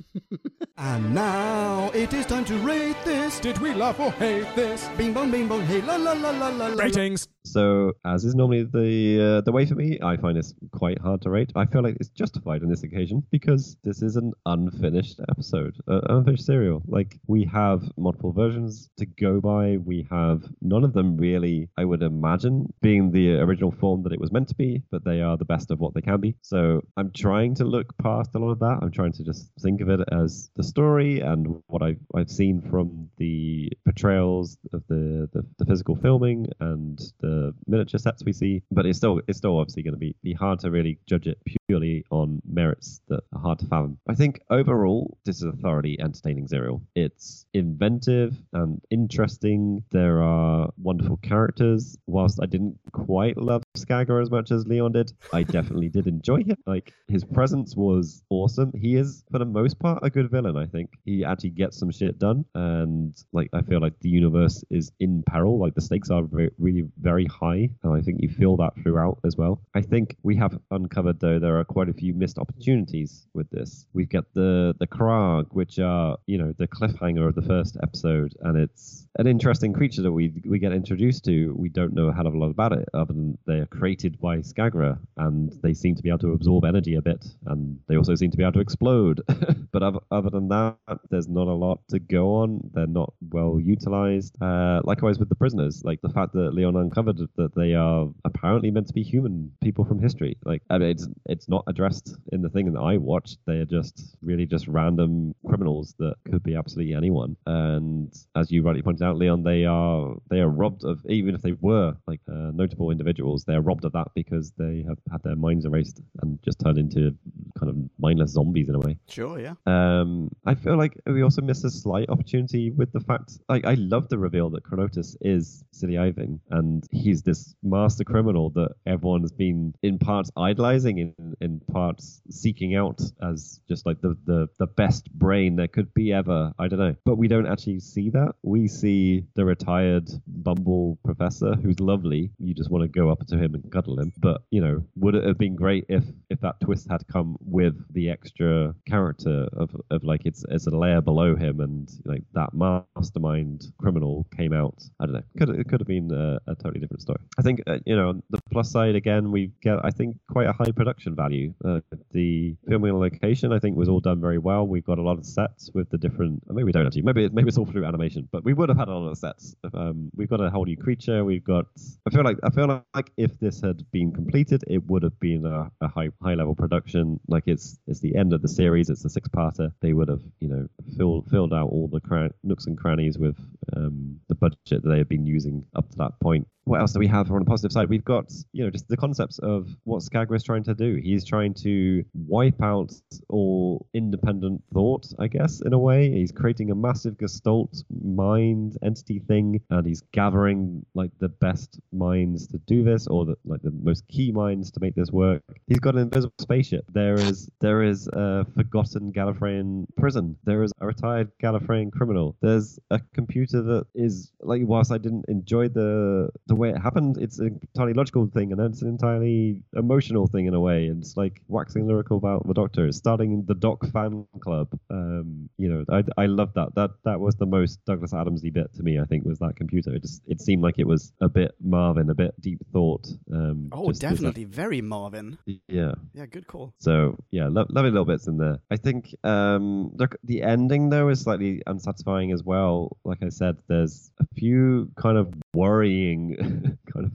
And now it is time to rate this. Did we love or hate this? Bing bong, bing bong, hey la la la la la. la. Ratings. So, as is normally the uh, the way for me, I find this quite hard to rate. I feel like it's justified on this occasion because this is an unfinished episode, uh, unfinished serial. Like we have multiple versions to go by. We have none of them really, I would imagine, being the original form that it was meant to be, but they are the best of what they can be. So I'm trying to look past a lot of that. I'm trying to just think of it as the story and what I've I've seen from the portrayals of the the, the physical filming and the miniature sets we see. But it's still it's still obviously going to be be hard to really judge it purely on merits that are hard to fathom. I think overall this is a thoroughly entertaining serial. It's inventive and interesting. There are wonderful characters. Whilst I didn't quite love Skagra as much as Leon did, I definitely did enjoy him. Like his presence was awesome. He is for the most part a good villain. I think he actually gets some shit done, and like I feel like the universe is in peril. Like the stakes are very, really very high, and I think you feel that throughout as well. I think we have uncovered though there are quite a few missed opportunities with this. We've got the the Krarg, which are you know the cliffhanger of the first episode, and it's an interesting creature that we we get introduced to. We don't know a hell of a lot about it, other than they are created by Skagra, and they seem to be able to absorb energy a bit, and they also seem to be able to explode. <laughs> but other, other than that, there's not a lot to go on. They're not well utilized. Uh, likewise with the prisoners, like the fact that Leon uncovered that they are apparently meant to be human people from history. Like I mean, it's it's not addressed in the thing that I watched. They are just really just random criminals that could be absolutely anyone. And as you rightly pointed out, Leon, they are they are robbed of even if they were like uh, notable individuals, they are robbed of that because they have had their minds erased and just turned into kind of mindless zombies in a way. Sure, yeah. Um, I feel like we also missed a slight opportunity with the fact, like, I love the reveal that Chronotis is Silly Ivan, and he's this master criminal that everyone has been in parts idolizing, in in parts seeking out as just like the the the best brain there could be ever. I don't know, but we don't actually see that. We see the retired Bumble professor who's lovely. You just want to go up to him and cuddle him. But you know, would it have been great if if that twist had come with the extra character of of like it's it's a layer below him and like that mastermind criminal came out. I don't know. Could it could have been a, a totally different story. I think uh, you know the plus side again we get I think quite a high production value. Uh, the filming location I think was all done very well. We've got a lot of sets with the different. Maybe we don't actually. Maybe maybe it's all through animation, but we would have had a lot of sets. Um, we've got a whole new creature. We've got. I feel like I feel like if this had been completed, it would have been a, a high high level production. Like it's it's the end of the series. It's the six parter. They would have you know filled filled out all the nooks and crannies with um, the budget that they had been using up to that point. What else do we have on the positive side? We've got, you know, just the concepts of what Skagra is trying to do. He's trying to wipe out all independent thought, I guess, in a way. He's creating a massive gestalt mind entity thing, and he's gathering like the best minds to do this, or the, like the most key minds to make this work. He's got an invisible spaceship. There is there is a forgotten Gallifreyan prison. There is a retired Gallifreyan criminal. There's a computer that is like, whilst I didn't enjoy the the way it happened, it's an entirely logical thing, and then it's an entirely emotional thing in a way. And it's like waxing lyrical about the Doctor. It's starting the Doc fan club. Um, you know, I, I love that. That that was the most Douglas Adamsy bit to me. I think was that computer. It just it seemed like it was a bit Marvin, a bit deep thought. Um, Oh, just- just definitely. Very Marvin. yeah. Yeah, good call. So yeah, lo- lovely little bits in there. I think um, the, the ending though is slightly unsatisfying as well. Like I said, there's a few kind of worrying <laughs> kind of.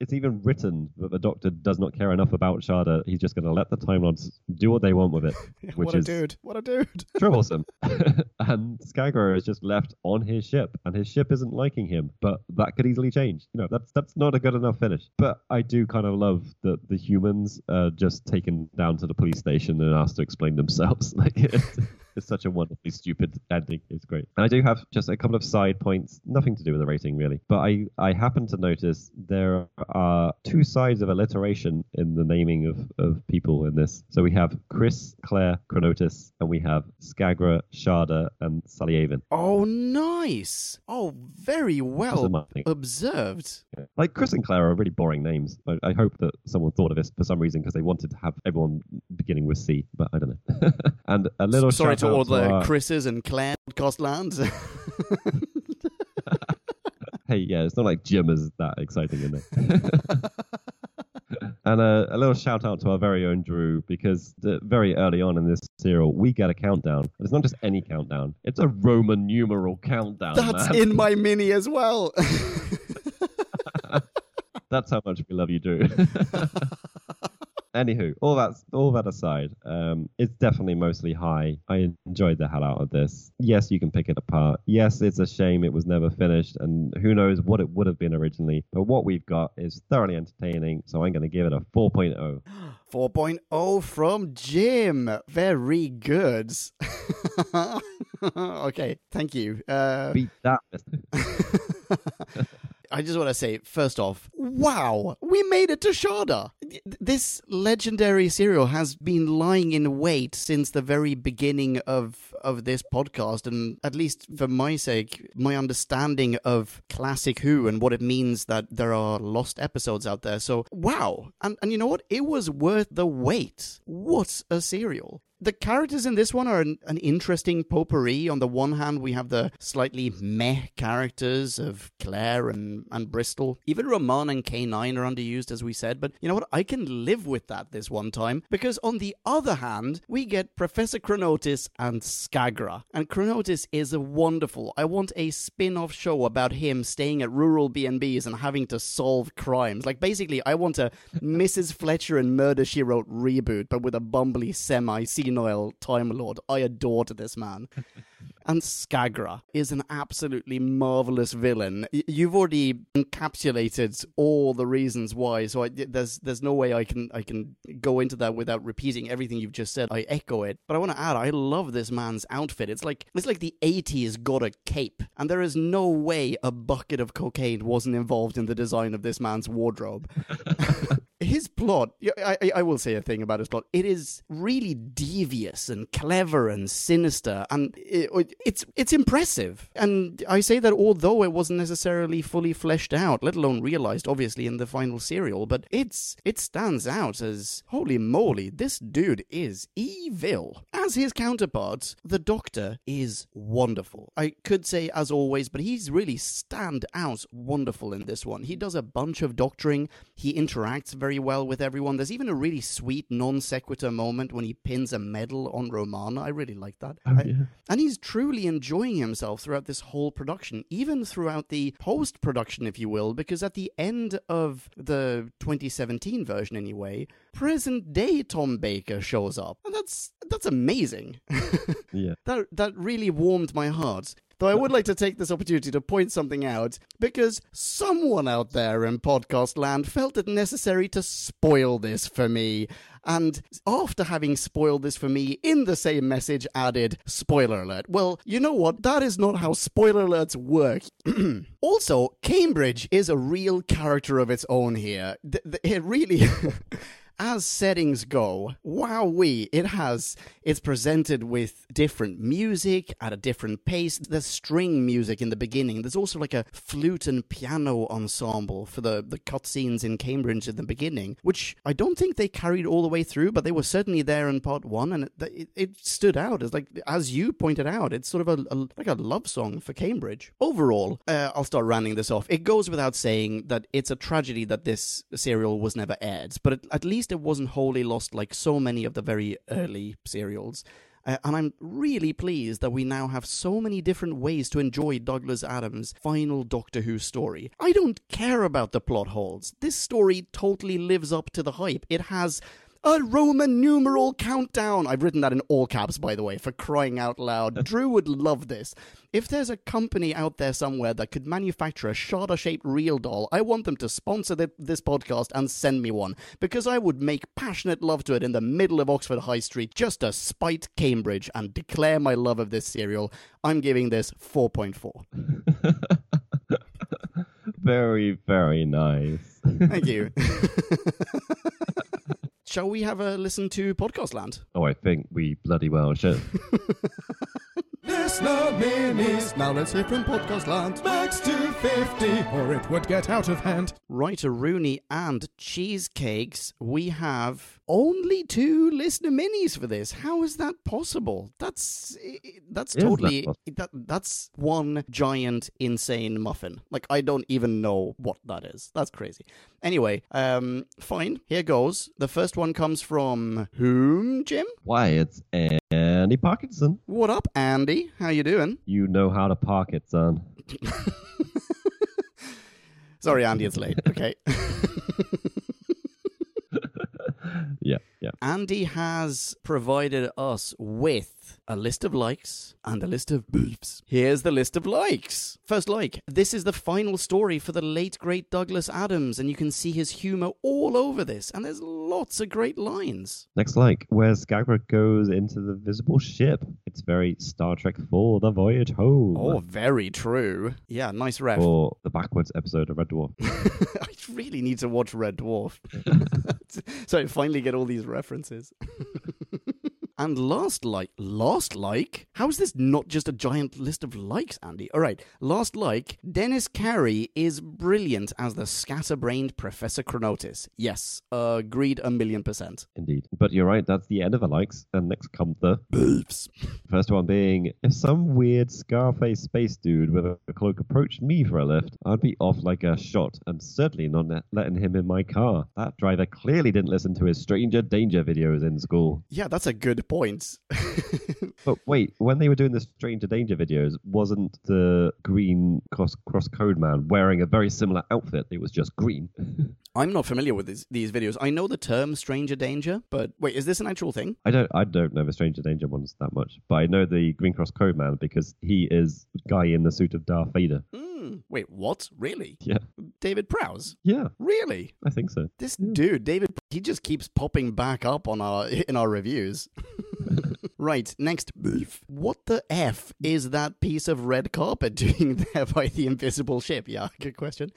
It's even written that the Doctor does not care enough about Shada. He's just going to let the Time Lords do what they want with it, which <laughs> what a is dude. What a dude. <laughs> troublesome. and Skagra is just left on his ship, and his ship isn't liking him. But that could easily change. You know, that's that's not a good enough finish. But I do kind of love that the humans are just taken down to the police station and asked to explain themselves. Like it's such a wonderfully stupid ending. It's great. And I do have just a couple of side points, nothing to do with the rating really. But I I happen to notice there are two sides of alliteration in the naming of of people in this. So we have Chris, Clare, Chronotis, and we have Skagra, Shada, and Salyavin. Oh, nice. Oh, very well observed. Yeah. Like Chris and Clare are really boring names. I, I hope that someone thought of this for some reason because they wanted to have everyone beginning with C, but I don't know. <laughs> and a little Sorry shout to all the our- Chris's and Claire podcast lands. <laughs> hey, yeah, it's not like Jim is that exciting in it. <laughs> and a, a little shout out to our very own Drew because the, very early on in this serial, we get a countdown. And it's not just any countdown; it's a Roman numeral countdown. That's man. in my mini as well. <laughs> That's how much we love you, Drew. Anywho, all that all that aside, um, it's definitely mostly high. I enjoyed the hell out of this. Yes, you can pick it apart. Yes, it's a shame it was never finished, and who knows what it would have been originally. But what we've got is thoroughly entertaining, so I'm going to give it a oh. <gasps> 4.0. 4.0 from Jim. Very good. <laughs> okay, thank you. Uh, Beat that. <laughs> I just want to say, first off, wow, we made it to Shada. This legendary serial has been lying in wait since the very beginning of, of this podcast, and at least for my sake, my understanding of classic Who and what it means that there are lost episodes out there. So, wow. And, and you know what? It was worth the wait. What a serial the characters in this one are an, an, interesting potpourri. On the one hand, we have the slightly meh characters of Clare and, and Bristol. Even Roman and K9 are underused, as we said, but you know what? I can live with that this one time, because on the other hand, we get Professor Chronotis and Skagra. And Chronotis is wonderful. I want a spin-off show about him staying at rural B&Bs and having to solve crimes. Like, basically, I want a <laughs> Mrs. Fletcher and Murder, She Wrote reboot, but with a bumbly semi senile Time Lord. I adored this man. <laughs> And Skagra is an absolutely marvelous villain. You've already encapsulated all the reasons why, so I, there's there's no way I can I can go into that without repeating everything you've just said. I echo it, but I want to add I love this man's outfit. It's like it's like the '80s got a cape, and there is no way a bucket of cocaine wasn't involved in the design of this man's wardrobe. <laughs> his plot I, I- will say a thing about his plot. It is really devious and clever and sinister and it, it's it's impressive. And i say that although it wasn't necessarily fully fleshed out let alone realized obviously in the final serial but it's it stands out as holy moly this dude is evil. As his counterpart the doctor is wonderful. I could say as always but he's really stand out wonderful in this one. He does a bunch of doctoring. He interacts very well with everyone. There's even a really sweet non sequitur moment when he pins a medal on Romana. I really like that. Oh, I- yeah. and he's truly enjoying himself throughout this whole production, even throughout the post production, if you will, because at the end of the 2017 version, anyway, present day Tom Baker shows up. And that's that's amazing. <laughs> Yeah. that that really warmed my heart. Though I would like to take this opportunity to point something out because someone out there in podcast land felt it necessary to spoil this for me. And after having spoiled this for me in the same message added, spoiler alert. Well, you know what? That is not how spoiler alerts work. <clears throat> also, Cambridge is a real character of its own here. Th- th- it really. <laughs> as settings go, wowee, it has, it's presented with different music at a different pace. There's string music in the beginning. There's also like a flute and piano ensemble for the, the cutscenes in Cambridge in the beginning, which I don't think they carried all the way through, but they were certainly there in part one, and it, it, it stood out as like, as you pointed out, it's sort of a, a like a love song for Cambridge. Overall, uh, I'll start rounding this off. It goes without saying that it's a tragedy that this serial was never aired, but at, at least it wasn't wholly lost like so many of the very early serials. Uh, and I'm really pleased that we now have so many different ways to enjoy Douglas Adams' final Doctor Who story. I don't care about the plot holes. This story totally lives up to the hype. It has a Roman numeral countdown. I've written that in all caps, by the way, for crying out loud. <laughs> Drew would love this. If there's a company out there somewhere that could manufacture a Shada shaped real doll, I want them to sponsor thi- this podcast and send me one, because I would make passionate love to it in the middle of Oxford High Street just to spite Cambridge and declare my love of this cereal. I'm giving this 4.4. <laughs> Very, very nice. Thank you. <laughs> Shall we have a listen to Podcast Land? oh, I think we bloody well should. <laughs> Listener minis. Now let's hear from Podcast Land. Max to 50, or it would get out of hand. Right, Rooney and cheesecakes. We have only two listener minis for this. How is that possible? That's that's Is that totally possible? that that's one giant insane muffin. Like I don't even know what that is. That's crazy. Anyway, um, fine. Here goes. The first one comes from whom, Jim? Why, it's Andy Parkinson. What up, Andy? How you doing? You know how to park it, son. <laughs> Sorry, Andy, it's late. Okay. <laughs> Yeah, yeah. Andy has provided us with a list of likes and a list of boofs. Here's the list of likes. First like, this is the final story for the late great Douglas Adams, and you can see his humor all over this, and there's lots of great lines. Next like, where Skagra goes into the visible ship. It's very Star Trek 4, The Voyage Home. Oh, very true. Yeah, nice ref. Or the backwards episode of Red Dwarf. <laughs> I really need to watch Red Dwarf. <laughs> <laughs> so I finally get all these references. And last like, last like? How is this not just a giant list of likes, Andy? All right, last like. Dennis Carey is brilliant as the scatterbrained Professor Chronotis. Yes, agreed a million percent. Indeed. But you're right, that's the end of the likes. And next come the beefs. First one being, if some weird Scarface space dude with a cloak approached me for a lift, I'd be off like a shot and certainly not letting him in my car. That driver clearly didn't listen to his Stranger Danger videos in school. Yeah, that's a good point. <laughs> But wait, when they were doing the Stranger Danger videos, wasn't the green cross cross code man wearing a very similar outfit? It was just green. <laughs> I'm not familiar with this, these videos. I know the term stranger danger, but wait, is this an actual thing? I don't I don't know the Stranger Danger ones that much, but I know the Green Cross Code Man because he is the guy in the suit of Darth Vader. Mm, Hmm. wait, what? Really? Yeah, David Prowse? yeah, Really? I think so. This dude, David, he just keeps popping back up on our <laughs> in our reviews. <laughs> right, next beef. What the f is that piece of red carpet <laughs> doing there by the invisible ship? Yeah, good question.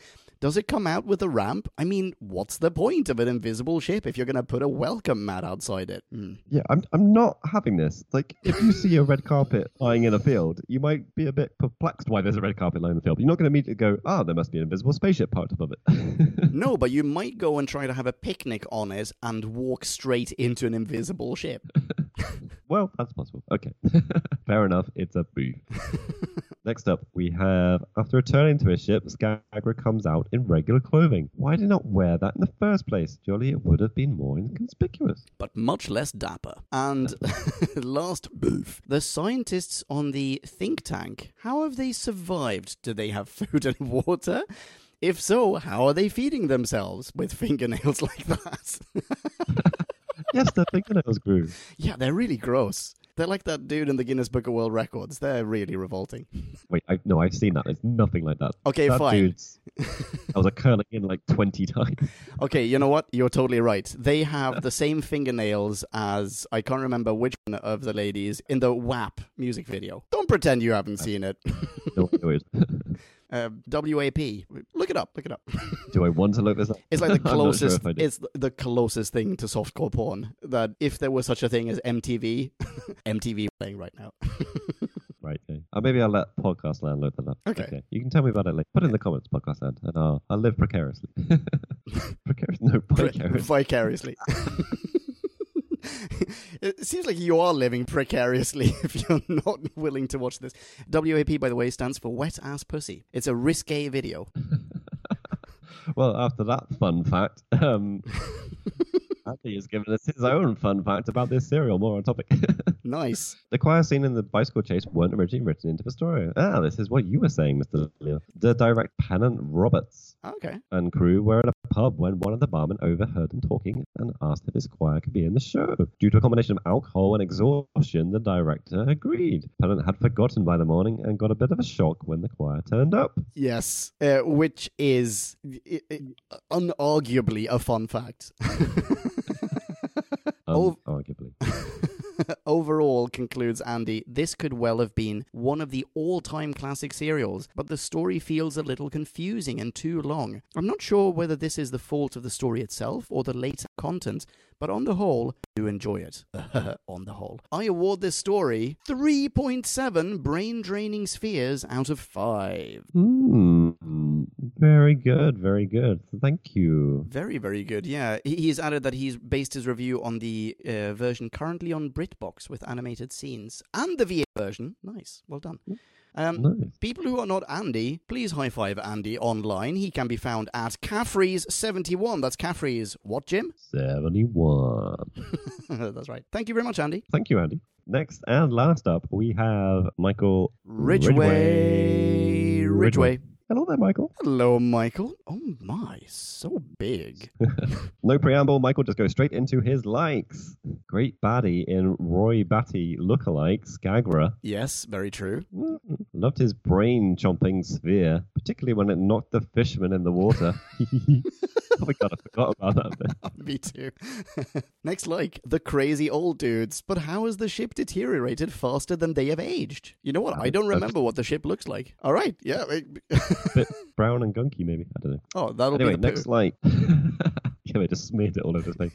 Does it come out with a ramp? I mean, what's the point of an invisible ship if you're going to put a welcome mat outside it? Hmm. Yeah, I'm I'm not having this. Like, if you see a red carpet lying in a field, you might be a bit perplexed why there's a red carpet lying in the field. You're not going to immediately go, ah, there must be an invisible spaceship parked above it. <laughs> No, but you might go and try to have a picnic on it and walk straight into an invisible ship. <laughs> well, that's possible. Okay, <laughs> fair enough. It's a boo. <laughs> Next up, we have after returning to his ship, Skagra comes out in regular clothing. Why did he not wear that in the first place? Surely it would have been more inconspicuous. but much less dapper. And last boof, the scientists on the think tank, how have they survived? Do they have food and water? If so, how are they feeding themselves with fingernails like that? Yes, their fingernails grew. yeah, they're really gross. They're like that dude in the Guinness Book of World Records. They're really revolting. Wait, I, no, I've seen that. It's nothing like that. Okay, that fine. Dude's, I was a curling in like 20 times. Okay, you know what? You're totally right. They have the same fingernails as I can't remember which one of the ladies in the WAP music video. Don't pretend you haven't seen it. No, no, it was- <laughs> uh, WAP. Look it up. Look it up. <laughs> Do I want to look this up? It's like the <laughs> sure closest. do. it's the closest thing to softcore porn. That if there was such a thing as MTV, <laughs> MTV playing right now. Right. Okay. Uh, maybe I'll let Podcast Land load that up. Okay. You can tell me about it later. Put it in the comments, Podcast Land, and I'll, I'll live precariously. Precarious? No, vicarious. Vicariously. <laughs> it seems like you are living precariously <laughs> if you're not willing to watch this. WAP, by the way, stands for Wet Ass Pussy. It's a risque video. <laughs> well, after that fun fact, um, Andy has given us his own fun fact about this serial. More on topic. Nice. the choir scene in the bicycle chase weren't originally written into the story. Ah, this is what you were saying, Mr. Leo. The direct Pennant Roberts Okay. and crew were at a pub when one of the barmen overheard them talking and asked if his choir could be in the show. Due to a combination of alcohol and exhaustion, the director agreed. Pennant had forgotten by the morning and got a bit of a shock when the choir turned up. Yes, uh, which is unarguably a fun fact. <laughs> Um, Oh. Arguably. <laughs> <laughs> Overall, concludes Andy, this could well have been one of the all time classic serials, but the story feels a little confusing and too long. I'm not sure whether this is the fault of the story itself or the later content, but on the whole, I do enjoy it. <laughs> on the whole. I award this story 3.7 brain draining spheres out of 5. Hmm. Very good. Very good. Thank you. Very, very good. Yeah, He- he's added that he's based his review on the uh, version currently on BritBox with animated scenes and the VA version. Nice, well done. Um, Nice. People who are not Andy, please high five Andy online. He can be found at Caffrey's71. That's Caffrey's what, Jim? 71. <laughs> That's right. Thank you very much, Andy. Thank you, Andy. Next and last up, we have Michael Ridgway. Ridgway. Hello there, Michael. Hello, Michael. Oh my, so big. <laughs> No preamble, Michael just goes straight into his likes. Great baddie in Roy Batty lookalike, Skagra. Yes, very true. Mm, Loved his brain chomping sphere, particularly when it knocked the fisherman in the water. <laughs> <laughs> oh my god, I forgot about that bit. Me too. Next, like the crazy old dudes. But how has the ship deteriorated faster than they have aged? You know what? I don't remember what the ship looks like. All right, yeah. <laughs> bit brown and gunky, maybe. I don't know. oh, that'll Anyway, be the next poo. like. <laughs> yeah, <laughs> they just smeared it all over his face.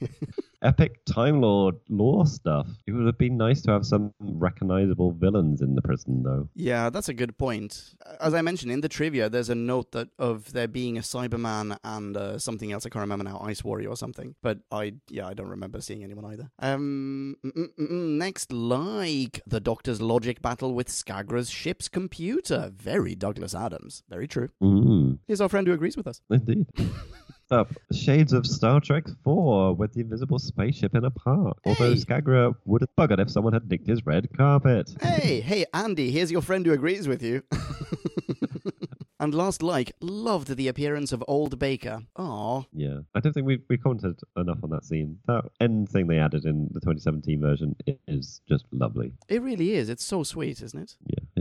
Epic Time Lord lore stuff. It would have been nice to have some recognizable villains in the prison, though. Yeah, that's a good point. As I mentioned in the trivia, there's a note that of there being a Cyberman and uh, something else. I can't remember now, Ice Warrior or something. But I, yeah, I don't remember seeing anyone either. Um, mm, mm, mm. next, like the Doctor's logic battle with Skagra's ship's computer. Very Douglas Adams. Very true. Mm, Here's our friend who agrees with us. indeed. <laughs> up, shades of Star Trek 4 with the invisible spaceship in a park. Although Hey. Skagra would have buggered if someone had nicked his red carpet. Hey, hey, Andy, here's your friend who agrees with you. <laughs> and last like, loved the appearance of Old Baker. Aw. Yeah, I don't think we we commented enough on that scene. That end thing they added in the 2017 version is just lovely. It really is. It's so sweet, isn't it? Yeah.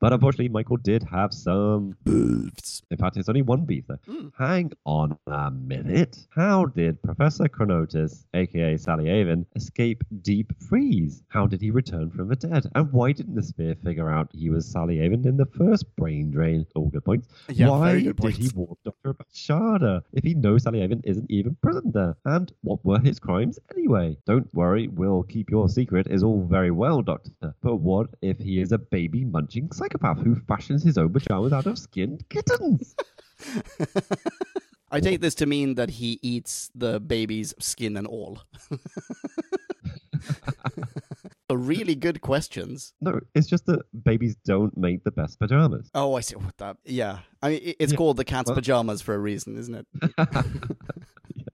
But unfortunately, Michael did have some beefs. In fact, it's only one beef there. Hmm. Hang on a minute. How did Professor Chronotis, aka Salyavin, escape deep freeze? How did he return from the dead? And why didn't the sphere figure out he was Salyavin in the first brain drain? All good points. Yeah, why very good did he points. warn Dr. Bashada if he knows Salyavin isn't even present there? And what were his crimes anyway? Don't worry, we'll keep your secret is all very well, Doctor. But what if he is a baby munching psychopath who fashions his own pajamas out of skinned kittens? <laughs> I take this to mean that he eats the baby's skin and all. <laughs> A really good questions. No, it's just that babies don't make the best pajamas. Oh, I see what that. Yeah, I mean, it- it's called the cat's Well- pajamas for a reason, isn't it?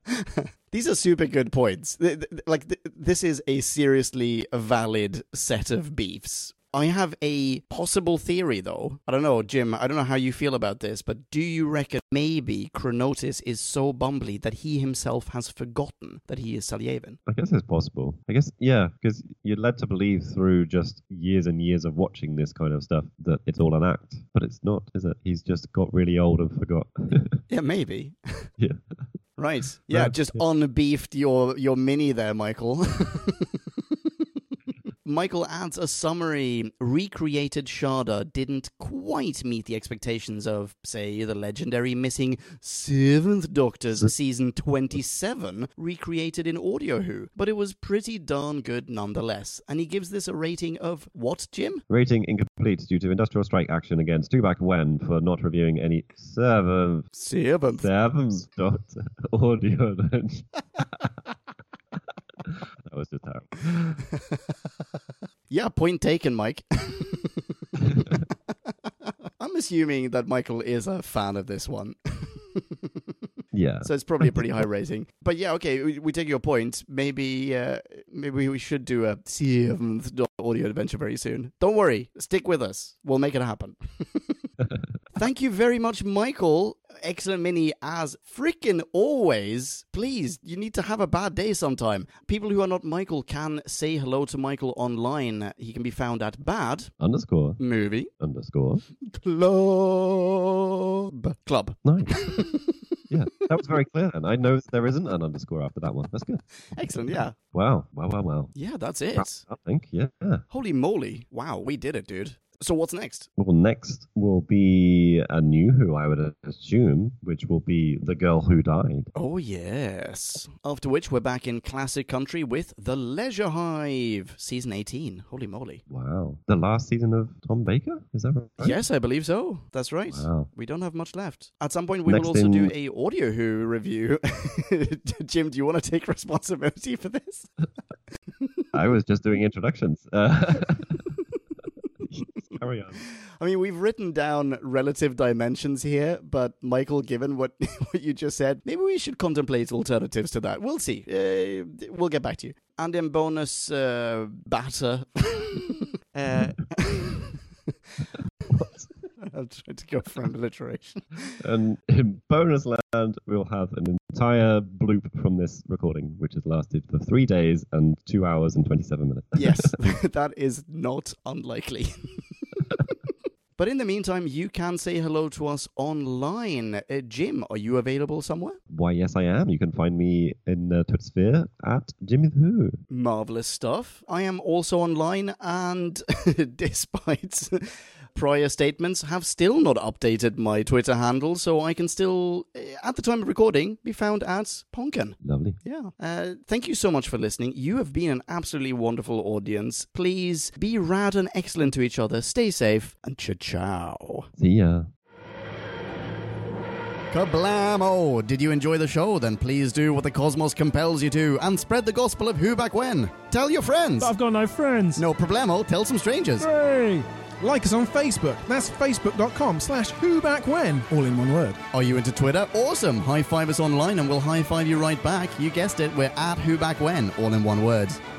<laughs> These are super good points. Th- th- Like this is a seriously valid set of beefs. I have a possible theory, though. I don't know, Jim. I don't know how you feel about this, but do you reckon maybe Chronotis is so bumbly that he himself has forgotten that he is Salyavin? I guess it's possible. I guess, yeah, because you're led to believe through just years and years of watching this kind of stuff that it's all an act. But it's not, is it? He's just got really old and forgot. <laughs> Yeah, maybe. yeah. <laughs> Right. Yeah, Yeah, just unbeefed your your mini there, Michael. <laughs> Michael adds a summary. Recreated Shada didn't quite meet the expectations of, say, the legendary missing Seventh Doctor's mm. season 27, recreated in Audio Who, but it was pretty darn good nonetheless. And he gives this a rating of what, Jim? Rating incomplete due to industrial strike action against Who Back When for not reviewing any seventh, Seventh. seventh Doctor <laughs> audio. <laughs> that was just terrible. <laughs> Yeah, point taken, Mike. <laughs> I'm assuming that Michael is a fan of this one. <laughs> Yeah. So it's probably a pretty high rating. But yeah, okay, we, we take your point. Maybe uh, maybe we should do a seventh audio adventure very soon. Don't worry, stick with us. We'll make it happen. Thank you very much, Michael. Excellent mini as freaking always. Please, you need to have a bad day sometime. People who are not Michael can say hello to Michael online. He can be found at Bad Underscore. Movie Underscore. Club. Club. Nice. yeah, that was very clear then. I know there isn't an underscore after that one. That's good. Excellent, yeah. Wow. Wow, wow, wow. Yeah, that's it. I think, yeah. Holy moly. Wow, we did it, dude. So what's next? Well, next will be a new Who, I would assume, which will be The Girl Who Died. Oh, yes. After which, we're back in classic country with The Leisure Hive, season 18. Holy moly. Wow. The last season of Tom Baker? Is that right? Yes, I believe so. That's right. Wow. We don't have much left. At some point, we Next will also do a audio Who review. <laughs> Jim, do you want to take <laughs> responsibility for this? <laughs> I was just doing introductions. Uh, carry on. I mean, we've written down relative dimensions here, but Michael, given what, <laughs> what you just said, maybe we should contemplate alternatives to that. We'll see. Uh, we'll get back to you. And in bonus uh, batter, <laughs> uh, <laughs> I'm trying to go for an alliteration. And in bonus land, we'll have an entire bloop from this recording, which has lasted for three days and two hours and 27 minutes. Yes, that is not unlikely. But in the meantime, you can say hello to us online. Uh, Jim, are you available somewhere? Why, yes, I am. You can find me in uh, Twitter sphere at Jimmy the Who. Marvelous stuff. I am also online, and <laughs> despite prior statements, have still not updated my Twitter handle, so I can still, uh, at the time of recording, be found at Ponken. Lovely. Yeah. Uh, thank you so much for listening. You have been an absolutely wonderful audience. Please be rad and excellent to each other. Stay safe, and ciao ciao. See ya. Kablamo! Did you enjoy the show? Then please do what the cosmos compels you to and spread the gospel of who back when. Tell your friends. I've got no friends. No problemo. Tell some strangers. Hey! Like us on Facebook. That's facebook.com slash who back when, all in one word. Are you into Twitter? Awesome! High five us online and we'll high five you right back. You guessed it, we're at Who Back When, all in one word.